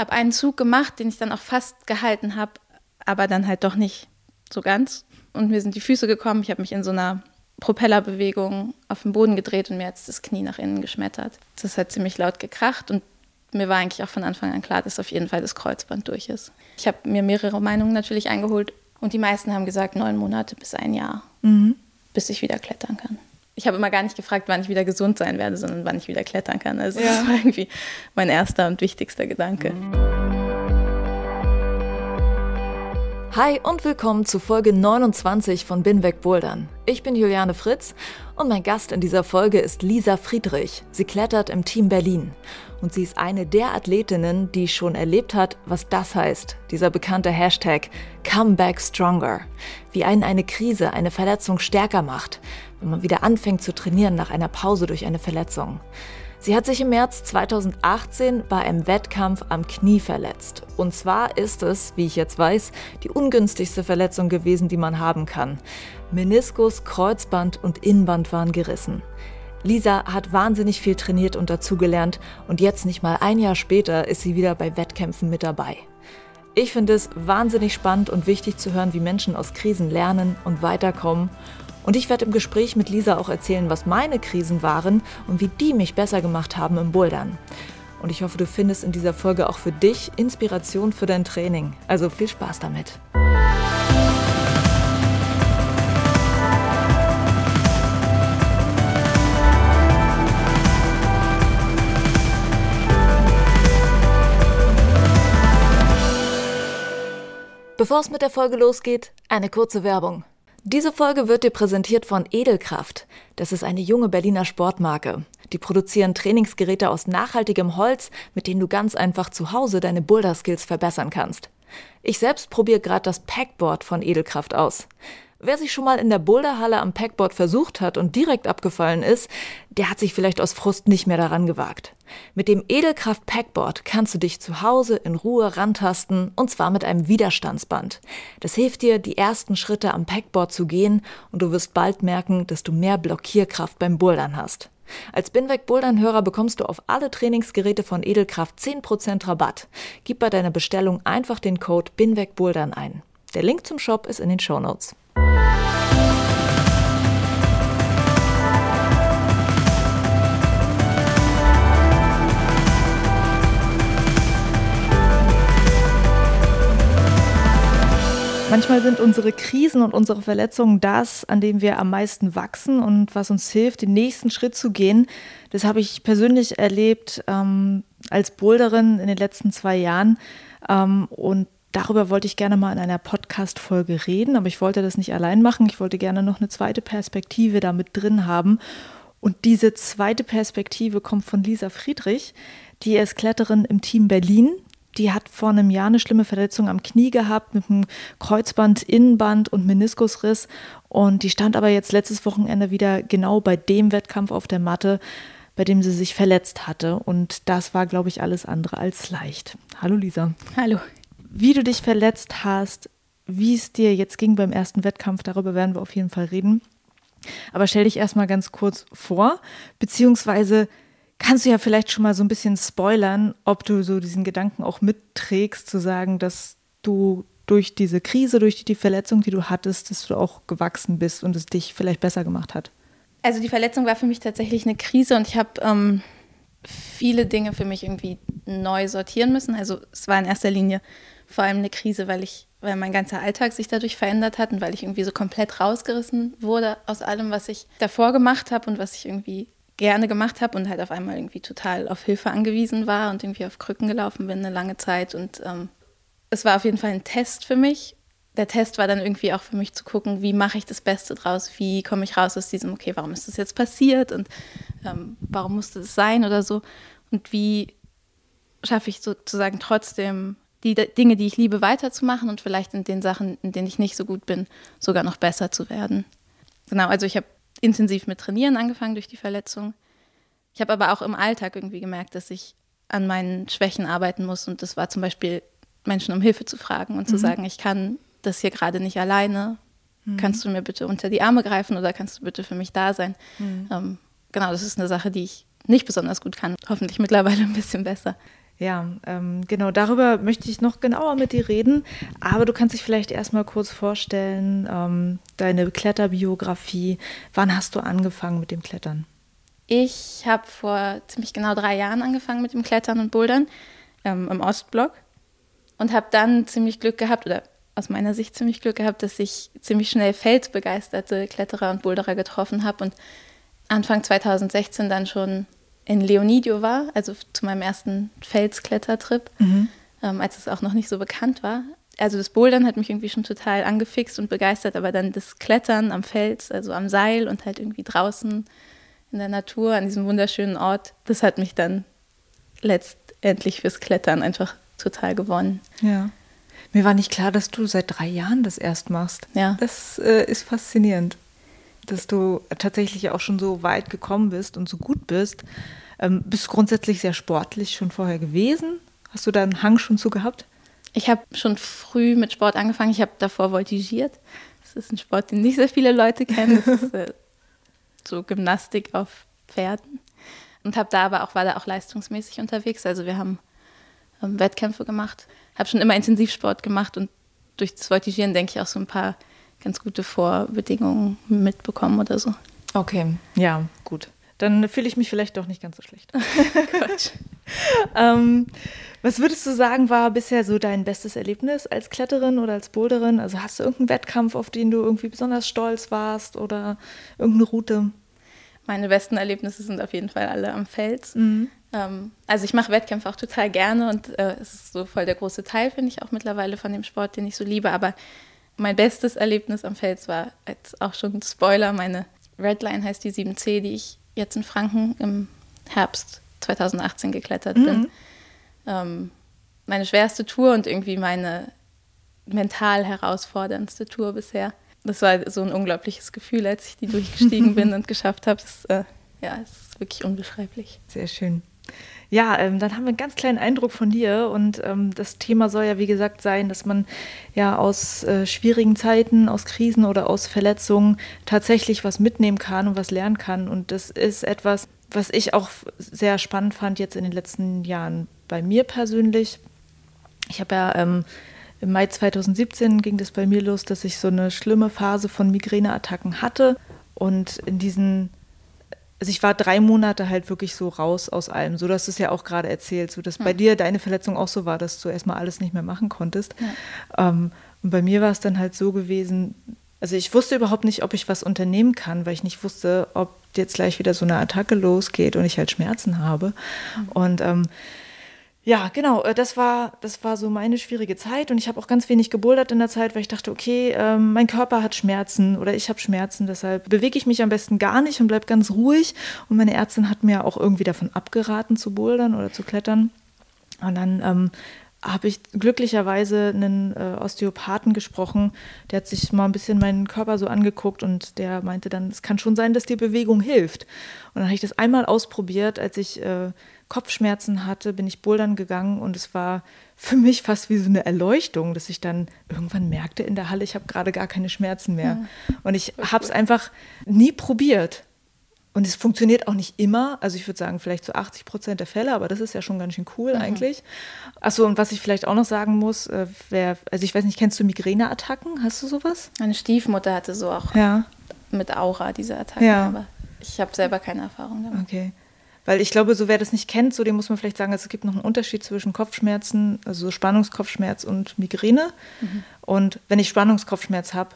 habe einen Zug gemacht, den ich dann auch fast gehalten habe, aber dann halt doch nicht so ganz. Und mir sind die Füße gekommen. Ich habe mich in so einer Propellerbewegung auf den Boden gedreht und mir hat das Knie nach innen geschmettert. Das hat ziemlich laut gekracht und mir war eigentlich auch von Anfang an klar, dass auf jeden Fall das Kreuzband durch ist. Ich habe mir mehrere Meinungen natürlich eingeholt und die meisten haben gesagt neun Monate bis ein Jahr, mhm. bis ich wieder klettern kann ich habe immer gar nicht gefragt, wann ich wieder gesund sein werde, sondern wann ich wieder klettern kann. Also ja. das war irgendwie mein erster und wichtigster Gedanke. Hi und willkommen zu Folge 29 von Bin weg Bouldern. Ich bin Juliane Fritz und mein Gast in dieser Folge ist Lisa Friedrich. Sie klettert im Team Berlin und sie ist eine der Athletinnen, die schon erlebt hat, was das heißt, dieser bekannte Hashtag Come Back Stronger. Wie einen eine Krise, eine Verletzung stärker macht, wenn man wieder anfängt zu trainieren nach einer Pause durch eine Verletzung. Sie hat sich im März 2018 bei einem Wettkampf am Knie verletzt. Und zwar ist es, wie ich jetzt weiß, die ungünstigste Verletzung gewesen, die man haben kann. Meniskus, Kreuzband und Innenband waren gerissen. Lisa hat wahnsinnig viel trainiert und dazugelernt und jetzt nicht mal ein Jahr später ist sie wieder bei Wettkämpfen mit dabei. Ich finde es wahnsinnig spannend und wichtig zu hören, wie Menschen aus Krisen lernen und weiterkommen und ich werde im Gespräch mit Lisa auch erzählen, was meine Krisen waren und wie die mich besser gemacht haben im Bouldern. Und ich hoffe, du findest in dieser Folge auch für dich Inspiration für dein Training. Also viel Spaß damit. Bevor es mit der Folge losgeht, eine kurze Werbung. Diese Folge wird dir präsentiert von Edelkraft. Das ist eine junge Berliner Sportmarke. Die produzieren Trainingsgeräte aus nachhaltigem Holz, mit denen du ganz einfach zu Hause deine Boulder-Skills verbessern kannst. Ich selbst probiere gerade das Packboard von Edelkraft aus. Wer sich schon mal in der Boulderhalle am Packboard versucht hat und direkt abgefallen ist, der hat sich vielleicht aus Frust nicht mehr daran gewagt. Mit dem Edelkraft Packboard kannst du dich zu Hause in Ruhe rantasten und zwar mit einem Widerstandsband. Das hilft dir, die ersten Schritte am Packboard zu gehen und du wirst bald merken, dass du mehr Blockierkraft beim Bouldern hast. Als Binweg Bouldern Hörer bekommst du auf alle Trainingsgeräte von Edelkraft 10% Rabatt. Gib bei deiner Bestellung einfach den Code Binweg Bouldern ein. Der Link zum Shop ist in den Show Notes. Manchmal sind unsere Krisen und unsere Verletzungen das, an dem wir am meisten wachsen und was uns hilft, den nächsten Schritt zu gehen. Das habe ich persönlich erlebt ähm, als Boulderin in den letzten zwei Jahren. Ähm, und darüber wollte ich gerne mal in einer Podcast-Folge reden, aber ich wollte das nicht allein machen. Ich wollte gerne noch eine zweite Perspektive damit drin haben. Und diese zweite Perspektive kommt von Lisa Friedrich. Die ist Kletterin im Team Berlin die hat vor einem Jahr eine schlimme Verletzung am Knie gehabt mit einem Kreuzband, Innenband und Meniskusriss. Und die stand aber jetzt letztes Wochenende wieder genau bei dem Wettkampf auf der Matte, bei dem sie sich verletzt hatte. Und das war, glaube ich, alles andere als leicht. Hallo Lisa. Hallo. Wie du dich verletzt hast, wie es dir jetzt ging beim ersten Wettkampf, darüber werden wir auf jeden Fall reden. Aber stell dich erstmal ganz kurz vor, beziehungsweise kannst du ja vielleicht schon mal so ein bisschen spoilern, ob du so diesen Gedanken auch mitträgst, zu sagen, dass du durch diese Krise, durch die Verletzung, die du hattest, dass du auch gewachsen bist und es dich vielleicht besser gemacht hat? Also die Verletzung war für mich tatsächlich eine Krise und ich habe ähm, viele Dinge für mich irgendwie neu sortieren müssen. Also es war in erster Linie vor allem eine Krise, weil ich, weil mein ganzer Alltag sich dadurch verändert hat und weil ich irgendwie so komplett rausgerissen wurde aus allem, was ich davor gemacht habe und was ich irgendwie gerne gemacht habe und halt auf einmal irgendwie total auf Hilfe angewiesen war und irgendwie auf Krücken gelaufen bin eine lange Zeit. Und ähm, es war auf jeden Fall ein Test für mich. Der Test war dann irgendwie auch für mich zu gucken, wie mache ich das Beste draus, wie komme ich raus aus diesem, okay, warum ist das jetzt passiert und ähm, warum musste es sein oder so und wie schaffe ich sozusagen trotzdem die Dinge, die ich liebe, weiterzumachen und vielleicht in den Sachen, in denen ich nicht so gut bin, sogar noch besser zu werden. Genau, also ich habe intensiv mit Trainieren angefangen durch die Verletzung. Ich habe aber auch im Alltag irgendwie gemerkt, dass ich an meinen Schwächen arbeiten muss. Und das war zum Beispiel, Menschen um Hilfe zu fragen und mhm. zu sagen, ich kann das hier gerade nicht alleine. Mhm. Kannst du mir bitte unter die Arme greifen oder kannst du bitte für mich da sein? Mhm. Ähm, genau, das ist eine Sache, die ich nicht besonders gut kann. Hoffentlich mittlerweile ein bisschen besser. Ja, ähm, genau, darüber möchte ich noch genauer mit dir reden. Aber du kannst dich vielleicht erstmal kurz vorstellen, ähm, deine Kletterbiografie. Wann hast du angefangen mit dem Klettern? Ich habe vor ziemlich genau drei Jahren angefangen mit dem Klettern und Bouldern ähm, im Ostblock und habe dann ziemlich Glück gehabt, oder aus meiner Sicht ziemlich Glück gehabt, dass ich ziemlich schnell felsbegeisterte Kletterer und Boulderer getroffen habe und Anfang 2016 dann schon in Leonidio war, also zu meinem ersten Felsklettertrip, mhm. ähm, als es auch noch nicht so bekannt war. Also das Bouldern hat mich irgendwie schon total angefixt und begeistert, aber dann das Klettern am Fels, also am Seil und halt irgendwie draußen in der Natur, an diesem wunderschönen Ort, das hat mich dann letztendlich fürs Klettern einfach total gewonnen. Ja. Mir war nicht klar, dass du seit drei Jahren das erst machst. Ja. Das äh, ist faszinierend, dass du tatsächlich auch schon so weit gekommen bist und so gut bist. Ähm, bist du grundsätzlich sehr sportlich schon vorher gewesen? Hast du da einen Hang schon zu gehabt? Ich habe schon früh mit Sport angefangen. Ich habe davor voltigiert. Das ist ein Sport, den nicht sehr viele Leute kennen. Das ist äh, so Gymnastik auf Pferden. Und habe da aber auch, war da auch leistungsmäßig unterwegs. Also wir haben ähm, Wettkämpfe gemacht. Habe schon immer Intensivsport gemacht und durch das Voltigieren denke ich auch so ein paar ganz gute Vorbedingungen mitbekommen oder so. Okay, ja, gut dann fühle ich mich vielleicht doch nicht ganz so schlecht. Quatsch. ähm, was würdest du sagen, war bisher so dein bestes Erlebnis als Kletterin oder als Boulderin? Also hast du irgendeinen Wettkampf, auf den du irgendwie besonders stolz warst oder irgendeine Route? Meine besten Erlebnisse sind auf jeden Fall alle am Fels. Mhm. Ähm, also ich mache Wettkämpfe auch total gerne und äh, es ist so voll der große Teil, finde ich auch mittlerweile von dem Sport, den ich so liebe. Aber mein bestes Erlebnis am Fels war jetzt auch schon Spoiler, meine Redline heißt die 7C, die ich jetzt in Franken im Herbst 2018 geklettert mhm. bin. Ähm, meine schwerste Tour und irgendwie meine mental herausforderndste Tour bisher. Das war so ein unglaubliches Gefühl, als ich die durchgestiegen bin und geschafft habe. Das äh, ja, ist wirklich unbeschreiblich. Sehr schön. Ja, ähm, dann haben wir einen ganz kleinen Eindruck von dir und ähm, das Thema soll ja wie gesagt sein, dass man ja aus äh, schwierigen Zeiten, aus Krisen oder aus Verletzungen tatsächlich was mitnehmen kann und was lernen kann und das ist etwas, was ich auch sehr spannend fand jetzt in den letzten Jahren bei mir persönlich. Ich habe ja ähm, im Mai 2017 ging das bei mir los, dass ich so eine schlimme Phase von Migräneattacken hatte und in diesen also ich war drei Monate halt wirklich so raus aus allem, so dass du es ja auch gerade erzählt, so dass hm. bei dir deine Verletzung auch so war, dass du erstmal alles nicht mehr machen konntest. Ja. Ähm, und bei mir war es dann halt so gewesen, also ich wusste überhaupt nicht, ob ich was unternehmen kann, weil ich nicht wusste, ob jetzt gleich wieder so eine Attacke losgeht und ich halt Schmerzen habe. Mhm. Und ähm, ja, genau, äh, das war, das war so meine schwierige Zeit und ich habe auch ganz wenig gebouldert in der Zeit, weil ich dachte, okay, ähm, mein Körper hat Schmerzen oder ich habe Schmerzen, deshalb bewege ich mich am besten gar nicht und bleibe ganz ruhig. Und meine Ärztin hat mir auch irgendwie davon abgeraten zu bouldern oder zu klettern. Und dann ähm, habe ich glücklicherweise einen äh, Osteopathen gesprochen, der hat sich mal ein bisschen meinen Körper so angeguckt und der meinte dann, es kann schon sein, dass die Bewegung hilft. Und dann habe ich das einmal ausprobiert, als ich äh, Kopfschmerzen hatte, bin ich bouldern gegangen und es war für mich fast wie so eine Erleuchtung, dass ich dann irgendwann merkte in der Halle, ich habe gerade gar keine Schmerzen mehr. Ja. Und ich habe es einfach nie probiert. Und es funktioniert auch nicht immer. Also ich würde sagen, vielleicht zu 80 Prozent der Fälle, aber das ist ja schon ganz schön cool mhm. eigentlich. Achso, und was ich vielleicht auch noch sagen muss, äh, wär, also ich weiß nicht, kennst du Migräneattacken? Hast du sowas? Meine Stiefmutter hatte so auch ja. mit Aura diese Attacken, ja. aber ich habe selber keine Erfahrung damit. Okay. Weil ich glaube, so wer das nicht kennt, so dem muss man vielleicht sagen, es gibt noch einen Unterschied zwischen Kopfschmerzen, also Spannungskopfschmerz und Migräne. Mhm. Und wenn ich Spannungskopfschmerz habe,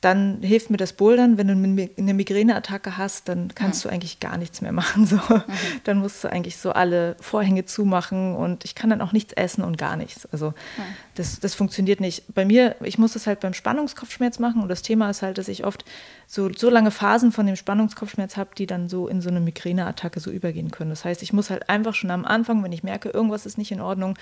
dann hilft mir das Bouldern. Wenn du eine Migräneattacke hast, dann kannst ja. du eigentlich gar nichts mehr machen. So. Mhm. Dann musst du eigentlich so alle Vorhänge zumachen und ich kann dann auch nichts essen und gar nichts. Also ja. das, das funktioniert nicht. Bei mir, ich muss das halt beim Spannungskopfschmerz machen und das Thema ist halt, dass ich oft so, so lange Phasen von dem Spannungskopfschmerz habe, die dann so in so eine Migräneattacke so übergehen können. Das heißt, ich muss halt einfach schon am Anfang, wenn ich merke, irgendwas ist nicht in Ordnung,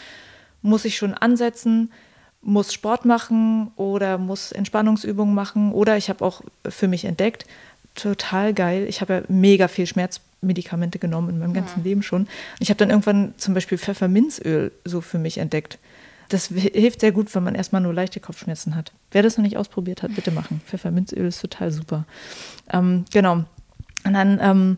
muss ich schon ansetzen, muss Sport machen oder muss Entspannungsübungen machen oder ich habe auch für mich entdeckt, total geil. Ich habe ja mega viel Schmerzmedikamente genommen in meinem ganzen ja. Leben schon. Ich habe dann irgendwann zum Beispiel Pfefferminzöl so für mich entdeckt. Das hilft sehr gut, wenn man erstmal nur leichte Kopfschmerzen hat. Wer das noch nicht ausprobiert hat, bitte machen. Pfefferminzöl ist total super. Ähm, genau. Und dann ähm,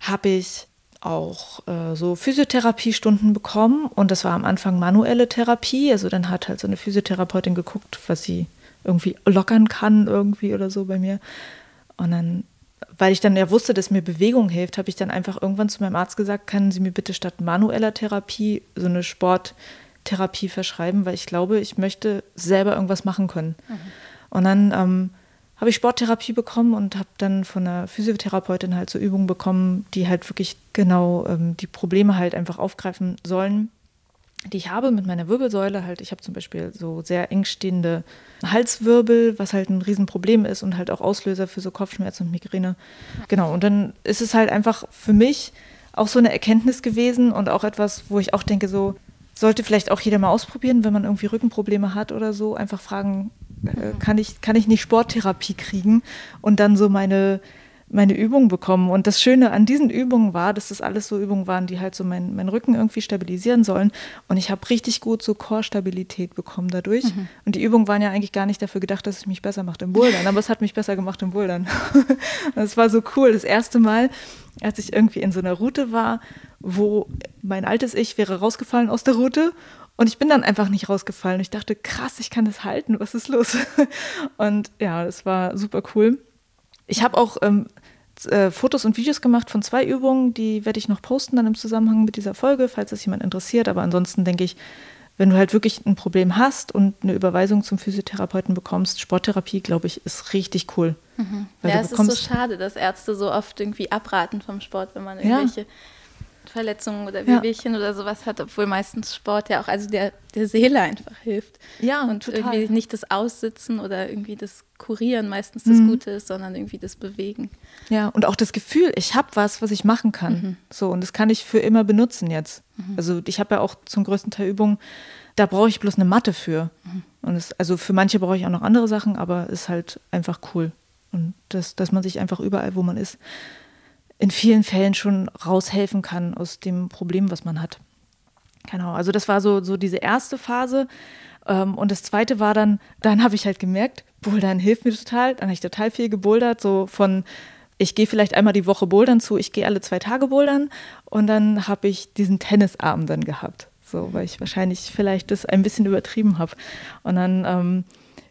habe ich auch äh, so Physiotherapiestunden bekommen und das war am Anfang manuelle Therapie. Also dann hat halt so eine Physiotherapeutin geguckt, was sie irgendwie lockern kann irgendwie oder so bei mir. Und dann, weil ich dann ja wusste, dass mir Bewegung hilft, habe ich dann einfach irgendwann zu meinem Arzt gesagt, können Sie mir bitte statt manueller Therapie so eine Sporttherapie verschreiben, weil ich glaube, ich möchte selber irgendwas machen können. Mhm. Und dann ähm, habe ich Sporttherapie bekommen und habe dann von einer Physiotherapeutin halt so Übungen bekommen, die halt wirklich genau ähm, die Probleme halt einfach aufgreifen sollen, die ich habe mit meiner Wirbelsäule. Halt, ich habe zum Beispiel so sehr eng stehende Halswirbel, was halt ein Riesenproblem ist und halt auch Auslöser für so Kopfschmerzen und Migräne. Genau, und dann ist es halt einfach für mich auch so eine Erkenntnis gewesen und auch etwas, wo ich auch denke, so sollte vielleicht auch jeder mal ausprobieren, wenn man irgendwie Rückenprobleme hat oder so, einfach fragen, äh, kann, ich, kann ich nicht Sporttherapie kriegen und dann so meine, meine Übungen bekommen. Und das Schöne an diesen Übungen war, dass das alles so Übungen waren, die halt so meinen mein Rücken irgendwie stabilisieren sollen. Und ich habe richtig gut so Core-Stabilität bekommen dadurch. Mhm. Und die Übungen waren ja eigentlich gar nicht dafür gedacht, dass es mich besser macht im Bouldern, aber es hat mich besser gemacht im Bouldern. das war so cool. Das erste Mal, als ich irgendwie in so einer Route war, wo mein altes Ich wäre rausgefallen aus der Route und ich bin dann einfach nicht rausgefallen. Ich dachte, krass, ich kann das halten, was ist los? Und ja, das war super cool. Ich habe auch ähm, äh, Fotos und Videos gemacht von zwei Übungen, die werde ich noch posten dann im Zusammenhang mit dieser Folge, falls das jemand interessiert. Aber ansonsten denke ich, wenn du halt wirklich ein Problem hast und eine Überweisung zum Physiotherapeuten bekommst, Sporttherapie, glaube ich, ist richtig cool. Mhm. ja, es ist so schade, dass Ärzte so oft irgendwie abraten vom Sport, wenn man irgendwelche ja. Verletzungen oder Wehwehchen ja. oder sowas hat, obwohl meistens Sport ja auch also der, der Seele einfach hilft. Ja, und total. irgendwie nicht das Aussitzen oder irgendwie das Kurieren meistens das mhm. Gute ist, sondern irgendwie das Bewegen. Ja, und auch das Gefühl, ich habe was, was ich machen kann. Mhm. So, und das kann ich für immer benutzen jetzt. Mhm. Also ich habe ja auch zum größten Teil Übungen, da brauche ich bloß eine Matte für. Mhm. Und es, also für manche brauche ich auch noch andere Sachen, aber es ist halt einfach cool. Und das, dass man sich einfach überall, wo man ist, in vielen Fällen schon raushelfen kann aus dem Problem, was man hat. Genau, also das war so, so diese erste Phase. Ähm, und das zweite war dann, dann habe ich halt gemerkt, Bouldern hilft mir total. Dann habe ich total viel gebouldert, so von ich gehe vielleicht einmal die Woche bouldern zu, ich gehe alle zwei Tage bouldern. Und dann habe ich diesen Tennisarm dann gehabt. So, weil ich wahrscheinlich vielleicht das ein bisschen übertrieben habe. Und dann ähm,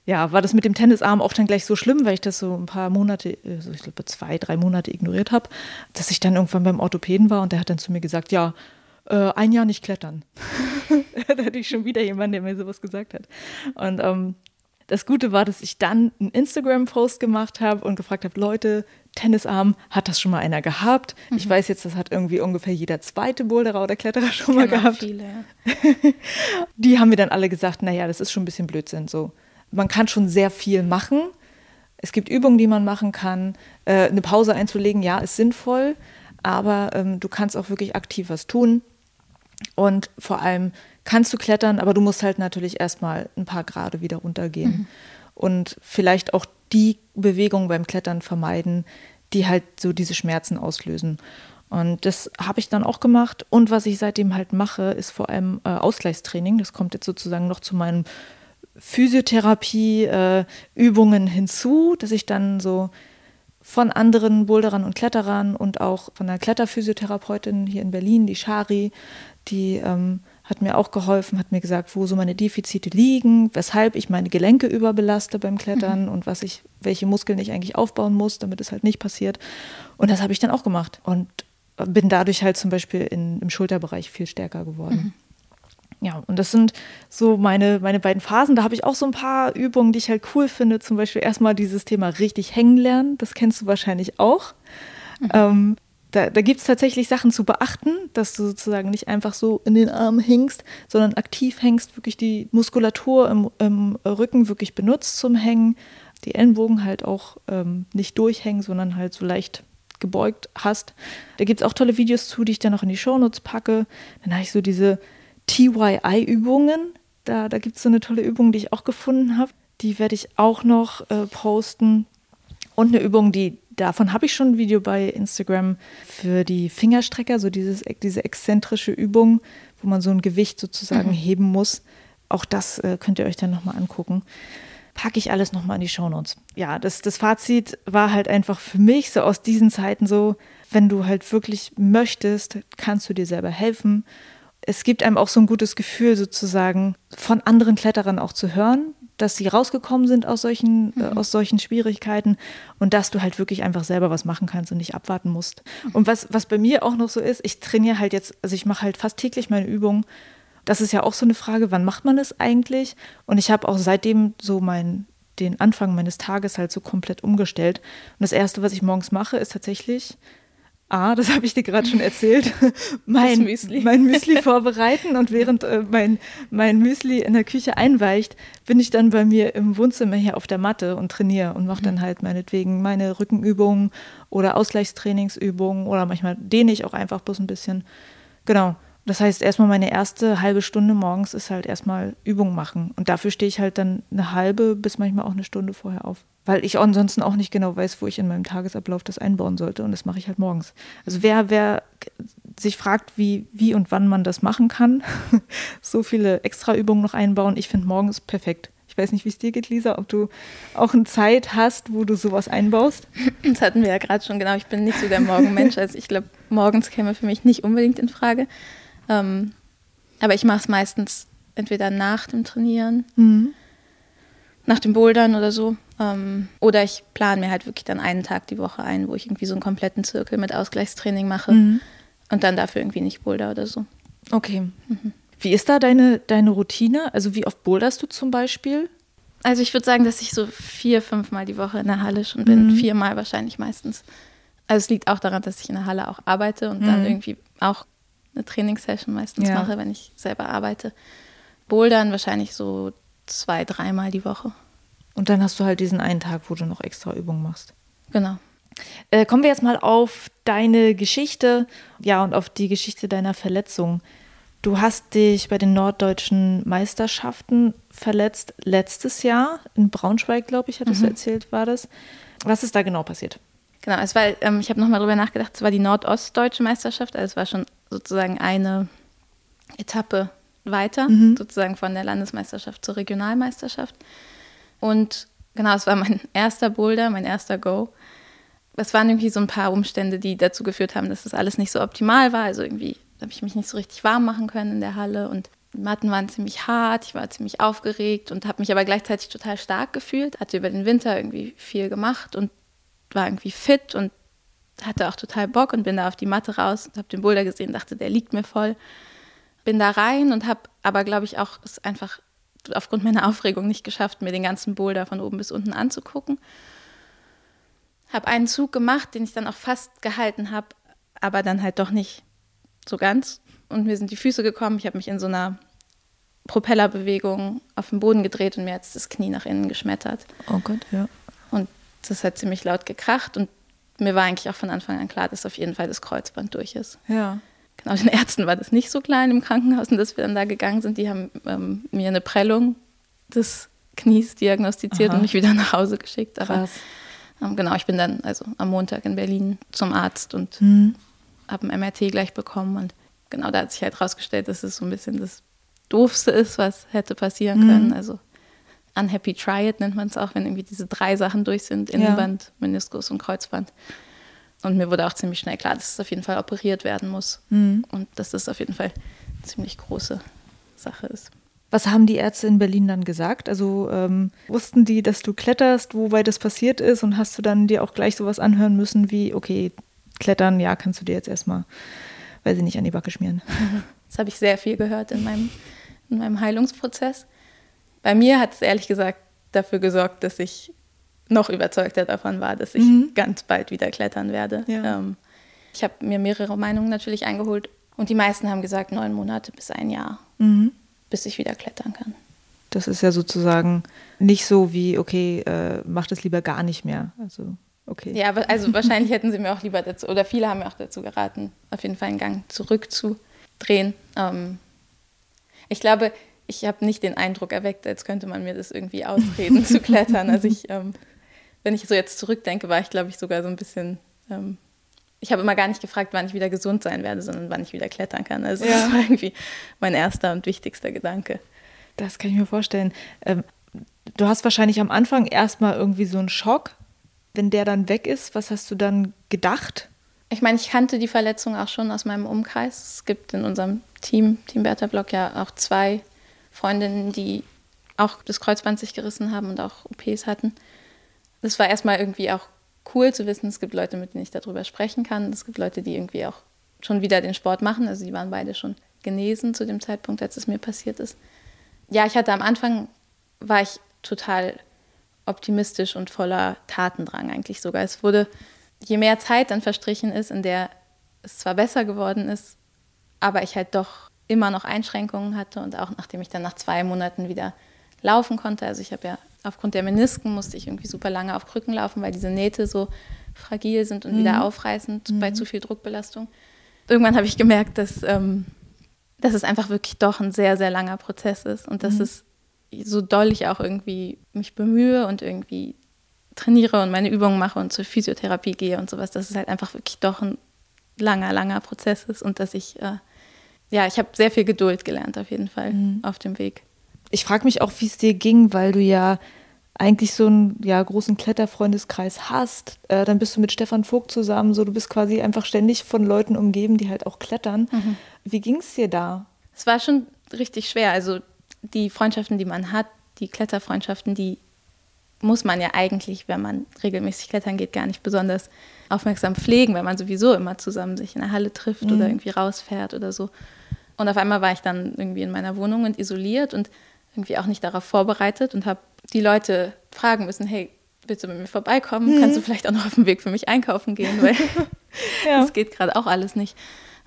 ja, war das mit dem Tennisarm auch dann gleich so schlimm, weil ich das so ein paar Monate, also ich glaube zwei, drei Monate ignoriert habe, dass ich dann irgendwann beim Orthopäden war und der hat dann zu mir gesagt, ja, äh, ein Jahr nicht klettern. da hatte ich schon wieder jemanden, der mir sowas gesagt hat. Und ähm, das Gute war, dass ich dann einen Instagram-Post gemacht habe und gefragt habe, Leute, Tennisarm, hat das schon mal einer gehabt? Mhm. Ich weiß jetzt, das hat irgendwie ungefähr jeder zweite Boulderer oder Kletterer schon mal gehabt. Viele, ja. Die haben mir dann alle gesagt, naja, das ist schon ein bisschen Blödsinn so man kann schon sehr viel machen. Es gibt Übungen, die man machen kann. Äh, eine Pause einzulegen, ja, ist sinnvoll, aber ähm, du kannst auch wirklich aktiv was tun. Und vor allem kannst du klettern, aber du musst halt natürlich erstmal ein paar Grade wieder runtergehen. Mhm. Und vielleicht auch die Bewegungen beim Klettern vermeiden, die halt so diese Schmerzen auslösen. Und das habe ich dann auch gemacht. Und was ich seitdem halt mache, ist vor allem äh, Ausgleichstraining. Das kommt jetzt sozusagen noch zu meinem Physiotherapie-Übungen äh, hinzu, dass ich dann so von anderen Boulderern und Kletterern und auch von einer Kletterphysiotherapeutin hier in Berlin, die Shari, die ähm, hat mir auch geholfen, hat mir gesagt, wo so meine Defizite liegen, weshalb ich meine Gelenke überbelaste beim Klettern mhm. und was ich, welche Muskeln ich eigentlich aufbauen muss, damit es halt nicht passiert. Und das habe ich dann auch gemacht und bin dadurch halt zum Beispiel in, im Schulterbereich viel stärker geworden. Mhm ja, und das sind so meine, meine beiden Phasen. Da habe ich auch so ein paar Übungen, die ich halt cool finde. Zum Beispiel erstmal dieses Thema richtig hängen lernen. Das kennst du wahrscheinlich auch. Mhm. Ähm, da, da gibt es tatsächlich Sachen zu beachten, dass du sozusagen nicht einfach so in den Arm hängst, sondern aktiv hängst, wirklich die Muskulatur im, im Rücken wirklich benutzt zum Hängen. Die Ellenbogen halt auch ähm, nicht durchhängen, sondern halt so leicht gebeugt hast. Da gibt es auch tolle Videos zu, die ich dann noch in die Shownotes packe. Dann habe ich so diese TYI-Übungen. Da, da gibt es so eine tolle Übung, die ich auch gefunden habe. Die werde ich auch noch äh, posten. Und eine Übung, die davon habe ich schon ein Video bei Instagram für die Fingerstrecker, so dieses, diese exzentrische Übung, wo man so ein Gewicht sozusagen mhm. heben muss. Auch das äh, könnt ihr euch dann nochmal angucken. Packe ich alles nochmal in die Shownotes. Ja, das, das Fazit war halt einfach für mich so aus diesen Zeiten so, wenn du halt wirklich möchtest, kannst du dir selber helfen. Es gibt einem auch so ein gutes Gefühl sozusagen von anderen Kletterern auch zu hören, dass sie rausgekommen sind aus solchen, äh, mhm. äh, aus solchen Schwierigkeiten und dass du halt wirklich einfach selber was machen kannst und nicht abwarten musst. Mhm. Und was, was bei mir auch noch so ist, ich trainiere halt jetzt, also ich mache halt fast täglich meine Übungen. Das ist ja auch so eine Frage, wann macht man das eigentlich? Und ich habe auch seitdem so mein, den Anfang meines Tages halt so komplett umgestellt. Und das Erste, was ich morgens mache, ist tatsächlich A, das habe ich dir gerade schon erzählt, mein Müsli. mein Müsli vorbereiten und während äh, mein, mein Müsli in der Küche einweicht, bin ich dann bei mir im Wohnzimmer hier auf der Matte und trainiere und mache dann mhm. halt meinetwegen meine Rückenübungen oder Ausgleichstrainingsübungen oder manchmal dehne ich auch einfach bloß ein bisschen. Genau. Das heißt, erstmal meine erste halbe Stunde morgens ist halt erstmal Übung machen. Und dafür stehe ich halt dann eine halbe bis manchmal auch eine Stunde vorher auf weil ich ansonsten auch nicht genau weiß, wo ich in meinem Tagesablauf das einbauen sollte. Und das mache ich halt morgens. Also wer, wer sich fragt, wie, wie und wann man das machen kann, so viele Extraübungen noch einbauen, ich finde morgens perfekt. Ich weiß nicht, wie es dir geht, Lisa, ob du auch eine Zeit hast, wo du sowas einbaust. Das hatten wir ja gerade schon, genau. Ich bin nicht so der Morgenmensch. Also ich glaube, morgens käme für mich nicht unbedingt in Frage. Ähm, aber ich mache es meistens entweder nach dem Trainieren, mhm. nach dem Bouldern oder so. Ähm, oder ich plane mir halt wirklich dann einen Tag die Woche ein, wo ich irgendwie so einen kompletten Zirkel mit Ausgleichstraining mache mhm. und dann dafür irgendwie nicht boulder oder so. Okay. Mhm. Wie ist da deine, deine Routine? Also wie oft boulderst du zum Beispiel? Also ich würde sagen, dass ich so vier, fünf Mal die Woche in der Halle schon bin. Mhm. Viermal wahrscheinlich meistens. Also es liegt auch daran, dass ich in der Halle auch arbeite und dann mhm. irgendwie auch eine Trainingssession meistens ja. mache, wenn ich selber arbeite. Bouldern wahrscheinlich so zwei, dreimal die Woche. Und dann hast du halt diesen einen Tag, wo du noch extra Übungen machst. Genau. Äh, kommen wir jetzt mal auf deine Geschichte, ja, und auf die Geschichte deiner Verletzung. Du hast dich bei den norddeutschen Meisterschaften verletzt letztes Jahr in Braunschweig, glaube ich, hattest mhm. du erzählt, war das. Was ist da genau passiert? Genau, es war, ähm, ich habe nochmal drüber nachgedacht, es war die nordostdeutsche Meisterschaft, also es war schon sozusagen eine Etappe weiter, mhm. sozusagen von der Landesmeisterschaft zur Regionalmeisterschaft. Und genau, es war mein erster Boulder, mein erster Go. Es waren irgendwie so ein paar Umstände, die dazu geführt haben, dass das alles nicht so optimal war. Also irgendwie habe ich mich nicht so richtig warm machen können in der Halle und die Matten waren ziemlich hart, ich war ziemlich aufgeregt und habe mich aber gleichzeitig total stark gefühlt. Hatte über den Winter irgendwie viel gemacht und war irgendwie fit und hatte auch total Bock und bin da auf die Matte raus und habe den Boulder gesehen, dachte, der liegt mir voll. Bin da rein und habe aber, glaube ich, auch es einfach aufgrund meiner Aufregung nicht geschafft, mir den ganzen Boulder von oben bis unten anzugucken. Habe einen Zug gemacht, den ich dann auch fast gehalten habe, aber dann halt doch nicht so ganz. Und mir sind die Füße gekommen. Ich habe mich in so einer Propellerbewegung auf den Boden gedreht und mir hat das Knie nach innen geschmettert. Oh Gott, ja. Und das hat ziemlich laut gekracht und mir war eigentlich auch von Anfang an klar, dass auf jeden Fall das Kreuzband durch ist. Ja. Genau, den Ärzten war das nicht so klein im Krankenhaus, in das wir dann da gegangen sind. Die haben ähm, mir eine Prellung des Knies diagnostiziert Aha. und mich wieder nach Hause geschickt. Aber ähm, genau, ich bin dann also am Montag in Berlin zum Arzt und mhm. habe ein MRT gleich bekommen. Und genau da hat sich halt rausgestellt, dass es so ein bisschen das Doofste ist, was hätte passieren mhm. können. Also Unhappy Triad nennt man es auch, wenn irgendwie diese drei Sachen durch sind: Innenband, ja. Meniskus und Kreuzband. Und mir wurde auch ziemlich schnell klar, dass es auf jeden Fall operiert werden muss. Mhm. Und dass das auf jeden Fall eine ziemlich große Sache ist. Was haben die Ärzte in Berlin dann gesagt? Also ähm, wussten die, dass du kletterst, wobei das passiert ist? Und hast du dann dir auch gleich sowas anhören müssen wie, okay, klettern, ja, kannst du dir jetzt erstmal, weil sie nicht an die Backe schmieren. Das habe ich sehr viel gehört in meinem, in meinem Heilungsprozess. Bei mir hat es ehrlich gesagt dafür gesorgt, dass ich noch überzeugter davon war, dass ich mhm. ganz bald wieder klettern werde. Ja. Ähm, ich habe mir mehrere Meinungen natürlich eingeholt und die meisten haben gesagt, neun Monate bis ein Jahr, mhm. bis ich wieder klettern kann. Das ist ja sozusagen nicht so wie, okay, äh, mach das lieber gar nicht mehr. Also, okay. Ja, also wahrscheinlich hätten sie mir auch lieber dazu, oder viele haben mir auch dazu geraten, auf jeden Fall einen Gang zurückzudrehen. Ähm, Ich glaube, ich habe nicht den Eindruck erweckt, als könnte man mir das irgendwie ausreden zu klettern. Also ich, ähm, wenn ich so jetzt zurückdenke, war ich, glaube ich, sogar so ein bisschen. Ähm, ich habe immer gar nicht gefragt, wann ich wieder gesund sein werde, sondern wann ich wieder klettern kann. Also ja. das war irgendwie mein erster und wichtigster Gedanke. Das kann ich mir vorstellen. Ähm, du hast wahrscheinlich am Anfang erstmal irgendwie so einen Schock. Wenn der dann weg ist, was hast du dann gedacht? Ich meine, ich kannte die Verletzung auch schon aus meinem Umkreis. Es gibt in unserem Team, Team Bertha Block, ja auch zwei Freundinnen, die auch das Kreuzband sich gerissen haben und auch OPs hatten. Das war erstmal irgendwie auch cool zu wissen, es gibt Leute, mit denen ich darüber sprechen kann. Es gibt Leute, die irgendwie auch schon wieder den Sport machen. Also die waren beide schon genesen zu dem Zeitpunkt, als es mir passiert ist. Ja, ich hatte am Anfang, war ich total optimistisch und voller Tatendrang eigentlich sogar. Es wurde, je mehr Zeit dann verstrichen ist, in der es zwar besser geworden ist, aber ich halt doch immer noch Einschränkungen hatte und auch nachdem ich dann nach zwei Monaten wieder laufen konnte. Also ich habe ja aufgrund der Menisken musste ich irgendwie super lange auf Krücken laufen, weil diese Nähte so fragil sind und mhm. wieder aufreißen mhm. bei zu viel Druckbelastung. Irgendwann habe ich gemerkt, dass, ähm, dass es einfach wirklich doch ein sehr, sehr langer Prozess ist und dass mhm. es so doll ich auch irgendwie mich bemühe und irgendwie trainiere und meine Übungen mache und zur Physiotherapie gehe und sowas, dass es halt einfach wirklich doch ein langer, langer Prozess ist und dass ich äh, ja, ich habe sehr viel Geduld gelernt auf jeden Fall mhm. auf dem Weg. Ich frage mich auch, wie es dir ging, weil du ja eigentlich so einen ja, großen Kletterfreundeskreis hast. Äh, dann bist du mit Stefan Vogt zusammen, so du bist quasi einfach ständig von Leuten umgeben, die halt auch klettern. Mhm. Wie ging es dir da? Es war schon richtig schwer. Also die Freundschaften, die man hat, die Kletterfreundschaften, die muss man ja eigentlich, wenn man regelmäßig klettern geht, gar nicht besonders aufmerksam pflegen, weil man sowieso immer zusammen sich in der Halle trifft mhm. oder irgendwie rausfährt oder so. Und auf einmal war ich dann irgendwie in meiner Wohnung und isoliert und irgendwie auch nicht darauf vorbereitet und habe die Leute fragen müssen, hey, willst du mit mir vorbeikommen? Mhm. Kannst du vielleicht auch noch auf dem Weg für mich einkaufen gehen? Weil ja. das geht gerade auch alles nicht.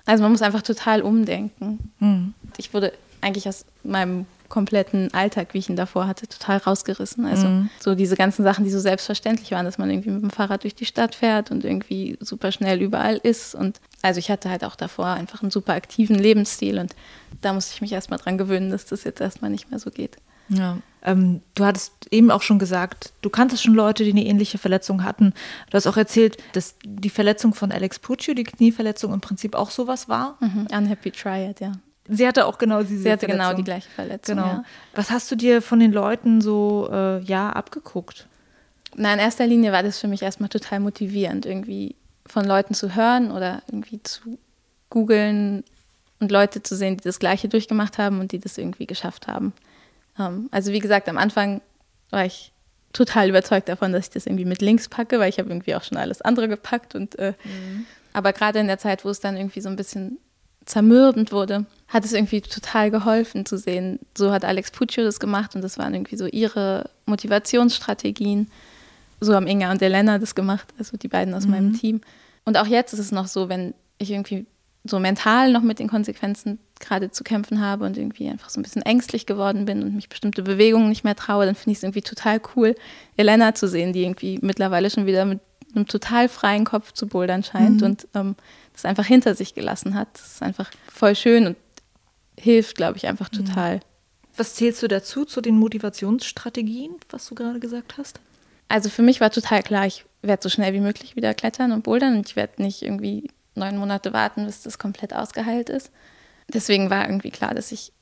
Also man muss einfach total umdenken. Mhm. Ich wurde eigentlich aus meinem kompletten Alltag, wie ich ihn davor hatte, total rausgerissen. Also mhm. so diese ganzen Sachen, die so selbstverständlich waren, dass man irgendwie mit dem Fahrrad durch die Stadt fährt und irgendwie super schnell überall ist. Und also ich hatte halt auch davor einfach einen super aktiven Lebensstil und da musste ich mich erstmal dran gewöhnen, dass das jetzt erstmal nicht mehr so geht. Ja. Ähm, du hattest eben auch schon gesagt, du kanntest schon Leute, die eine ähnliche Verletzung hatten. Du hast auch erzählt, dass die Verletzung von Alex Puccio, die Knieverletzung, im Prinzip auch sowas war. Mhm. Unhappy Triad, ja. Sie hatte auch genau diese Sie hatte genau Verletzung. genau die gleiche Verletzung. Genau. Ja. Was hast du dir von den Leuten so äh, ja abgeguckt? Na, in erster Linie war das für mich erstmal total motivierend, irgendwie von Leuten zu hören oder irgendwie zu googeln und Leute zu sehen, die das Gleiche durchgemacht haben und die das irgendwie geschafft haben. Ähm, also wie gesagt, am Anfang war ich total überzeugt davon, dass ich das irgendwie mit links packe, weil ich habe irgendwie auch schon alles andere gepackt und äh, mhm. aber gerade in der Zeit, wo es dann irgendwie so ein bisschen zermürbend wurde, hat es irgendwie total geholfen zu sehen. So hat Alex Puccio das gemacht und das waren irgendwie so ihre Motivationsstrategien. So haben Inga und Elena das gemacht, also die beiden aus mhm. meinem Team. Und auch jetzt ist es noch so, wenn ich irgendwie so mental noch mit den Konsequenzen gerade zu kämpfen habe und irgendwie einfach so ein bisschen ängstlich geworden bin und mich bestimmte Bewegungen nicht mehr traue, dann finde ich es irgendwie total cool, Elena zu sehen, die irgendwie mittlerweile schon wieder mit einem total freien Kopf zu bouldern scheint mhm. und ähm, das einfach hinter sich gelassen hat. Das ist einfach voll schön und hilft, glaube ich, einfach mhm. total. Was zählst du dazu, zu den Motivationsstrategien, was du gerade gesagt hast? Also für mich war total klar, ich werde so schnell wie möglich wieder klettern und bouldern und ich werde nicht irgendwie neun Monate warten, bis das komplett ausgeheilt ist. Deswegen war irgendwie klar, dass ich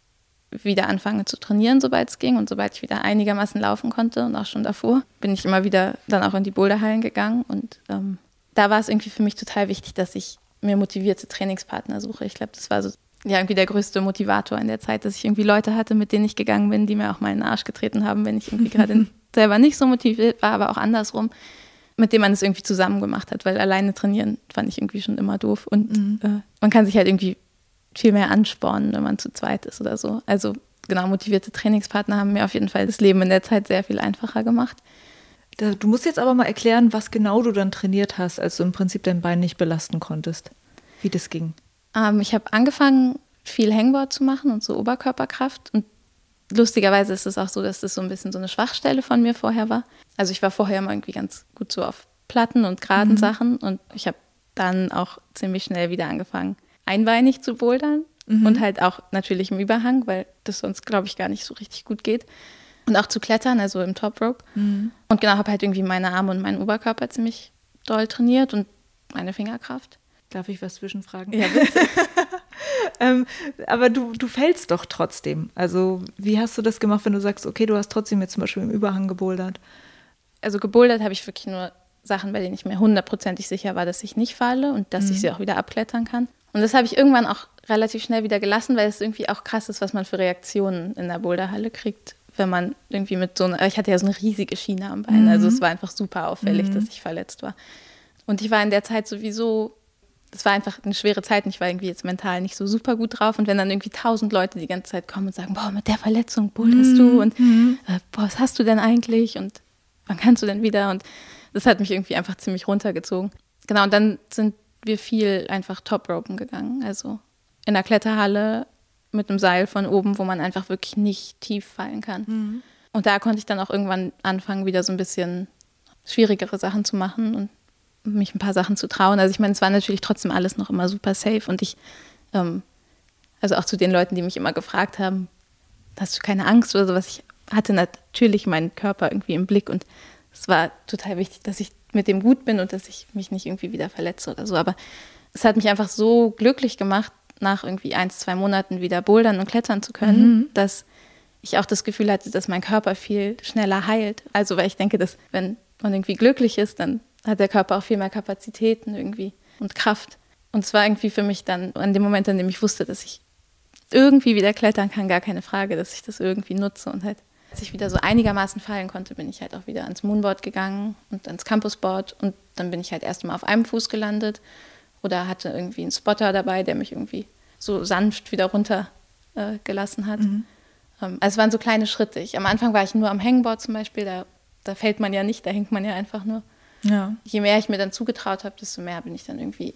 wieder anfange zu trainieren, sobald es ging und sobald ich wieder einigermaßen laufen konnte und auch schon davor, bin ich immer wieder dann auch in die Boulderhallen gegangen und ähm, da war es irgendwie für mich total wichtig, dass ich mir motivierte Trainingspartner suche. Ich glaube, das war so ja irgendwie der größte Motivator in der Zeit, dass ich irgendwie Leute hatte, mit denen ich gegangen bin, die mir auch mal in den Arsch getreten haben, wenn ich irgendwie gerade selber nicht so motiviert war, aber auch andersrum, mit dem man es irgendwie zusammen gemacht hat, weil alleine trainieren fand ich irgendwie schon immer doof und mhm. äh, man kann sich halt irgendwie viel mehr anspornen, wenn man zu zweit ist oder so. Also genau, motivierte Trainingspartner haben mir auf jeden Fall das Leben in der Zeit sehr viel einfacher gemacht. Du musst jetzt aber mal erklären, was genau du dann trainiert hast, als du im Prinzip dein Bein nicht belasten konntest. Wie das ging. Ähm, ich habe angefangen, viel Hangboard zu machen und so Oberkörperkraft. Und lustigerweise ist es auch so, dass das so ein bisschen so eine Schwachstelle von mir vorher war. Also ich war vorher immer irgendwie ganz gut so auf Platten und geraden mhm. Sachen und ich habe dann auch ziemlich schnell wieder angefangen, einbeinig zu bouldern. mhm. und halt auch natürlich im Überhang, weil das sonst, glaube ich, gar nicht so richtig gut geht. Und auch zu klettern, also im Top Rope. Mhm. Und genau, habe halt irgendwie meine Arme und meinen Oberkörper ziemlich doll trainiert und meine Fingerkraft. Darf ich was zwischenfragen? Ja, bitte. ähm, aber du, du fällst doch trotzdem. Also, wie hast du das gemacht, wenn du sagst, okay, du hast trotzdem jetzt zum Beispiel im Überhang gebouldert? Also, gebouldert habe ich wirklich nur Sachen, bei denen ich mir hundertprozentig sicher war, dass ich nicht falle und dass mhm. ich sie auch wieder abklettern kann. Und das habe ich irgendwann auch relativ schnell wieder gelassen, weil es irgendwie auch krass ist, was man für Reaktionen in der Boulderhalle kriegt, wenn man irgendwie mit so einer, ich hatte ja so eine riesige Schiene am Bein, mhm. also es war einfach super auffällig, mhm. dass ich verletzt war. Und ich war in der Zeit sowieso, das war einfach eine schwere Zeit und ich war irgendwie jetzt mental nicht so super gut drauf. Und wenn dann irgendwie tausend Leute die ganze Zeit kommen und sagen, boah, mit der Verletzung boulderst du mhm. und mhm. äh, boah, was hast du denn eigentlich und wann kannst du denn wieder? Und das hat mich irgendwie einfach ziemlich runtergezogen. Genau, und dann sind wir viel einfach Top-Ropen gegangen. Also in der Kletterhalle mit einem Seil von oben, wo man einfach wirklich nicht tief fallen kann. Mhm. Und da konnte ich dann auch irgendwann anfangen, wieder so ein bisschen schwierigere Sachen zu machen und mich ein paar Sachen zu trauen. Also ich meine, es war natürlich trotzdem alles noch immer super safe und ich, ähm, also auch zu den Leuten, die mich immer gefragt haben, hast du keine Angst oder sowas, ich hatte natürlich meinen Körper irgendwie im Blick und es war total wichtig, dass ich mit dem gut bin und dass ich mich nicht irgendwie wieder verletze oder so. Aber es hat mich einfach so glücklich gemacht, nach irgendwie ein, zwei Monaten wieder bouldern und klettern zu können, mhm. dass ich auch das Gefühl hatte, dass mein Körper viel schneller heilt. Also, weil ich denke, dass wenn man irgendwie glücklich ist, dann hat der Körper auch viel mehr Kapazitäten irgendwie und Kraft. Und es war irgendwie für mich dann, an dem Moment, an dem ich wusste, dass ich irgendwie wieder klettern kann, gar keine Frage, dass ich das irgendwie nutze und halt als ich wieder so einigermaßen fallen konnte, bin ich halt auch wieder ans Moonboard gegangen und ans Campusboard und dann bin ich halt erst mal auf einem Fuß gelandet oder hatte irgendwie einen Spotter dabei, der mich irgendwie so sanft wieder runtergelassen äh, hat. Mhm. Ähm, also es waren so kleine Schritte. Ich, am Anfang war ich nur am Hangboard zum Beispiel, da, da fällt man ja nicht, da hängt man ja einfach nur. Ja. Je mehr ich mir dann zugetraut habe, desto mehr bin ich dann irgendwie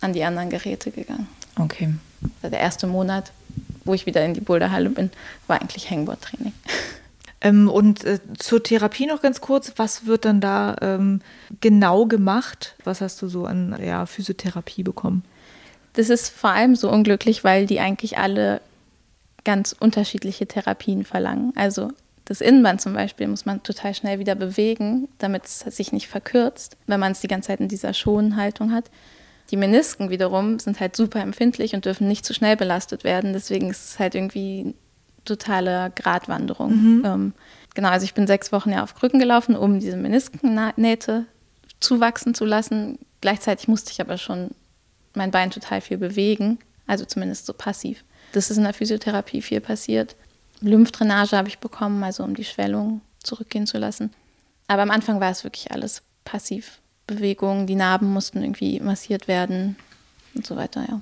an die anderen Geräte gegangen. Okay. Also der erste Monat, wo ich wieder in die Boulderhalle bin, war eigentlich Hangboard-Training. Ähm, und äh, zur Therapie noch ganz kurz, was wird dann da ähm, genau gemacht? Was hast du so an ja, Physiotherapie bekommen? Das ist vor allem so unglücklich, weil die eigentlich alle ganz unterschiedliche Therapien verlangen. Also das Innenband zum Beispiel muss man total schnell wieder bewegen, damit es sich nicht verkürzt, wenn man es die ganze Zeit in dieser Schonhaltung hat. Die Menisken wiederum sind halt super empfindlich und dürfen nicht zu schnell belastet werden. Deswegen ist es halt irgendwie totale Gratwanderung. Mhm. Ähm, genau, also ich bin sechs Wochen ja auf Krücken gelaufen, um diese Meniskennähte zuwachsen zu lassen. Gleichzeitig musste ich aber schon mein Bein total viel bewegen, also zumindest so passiv. Das ist in der Physiotherapie viel passiert. Lymphdrainage habe ich bekommen, also um die Schwellung zurückgehen zu lassen. Aber am Anfang war es wirklich alles passiv. Bewegungen, die Narben mussten irgendwie massiert werden und so weiter, ja.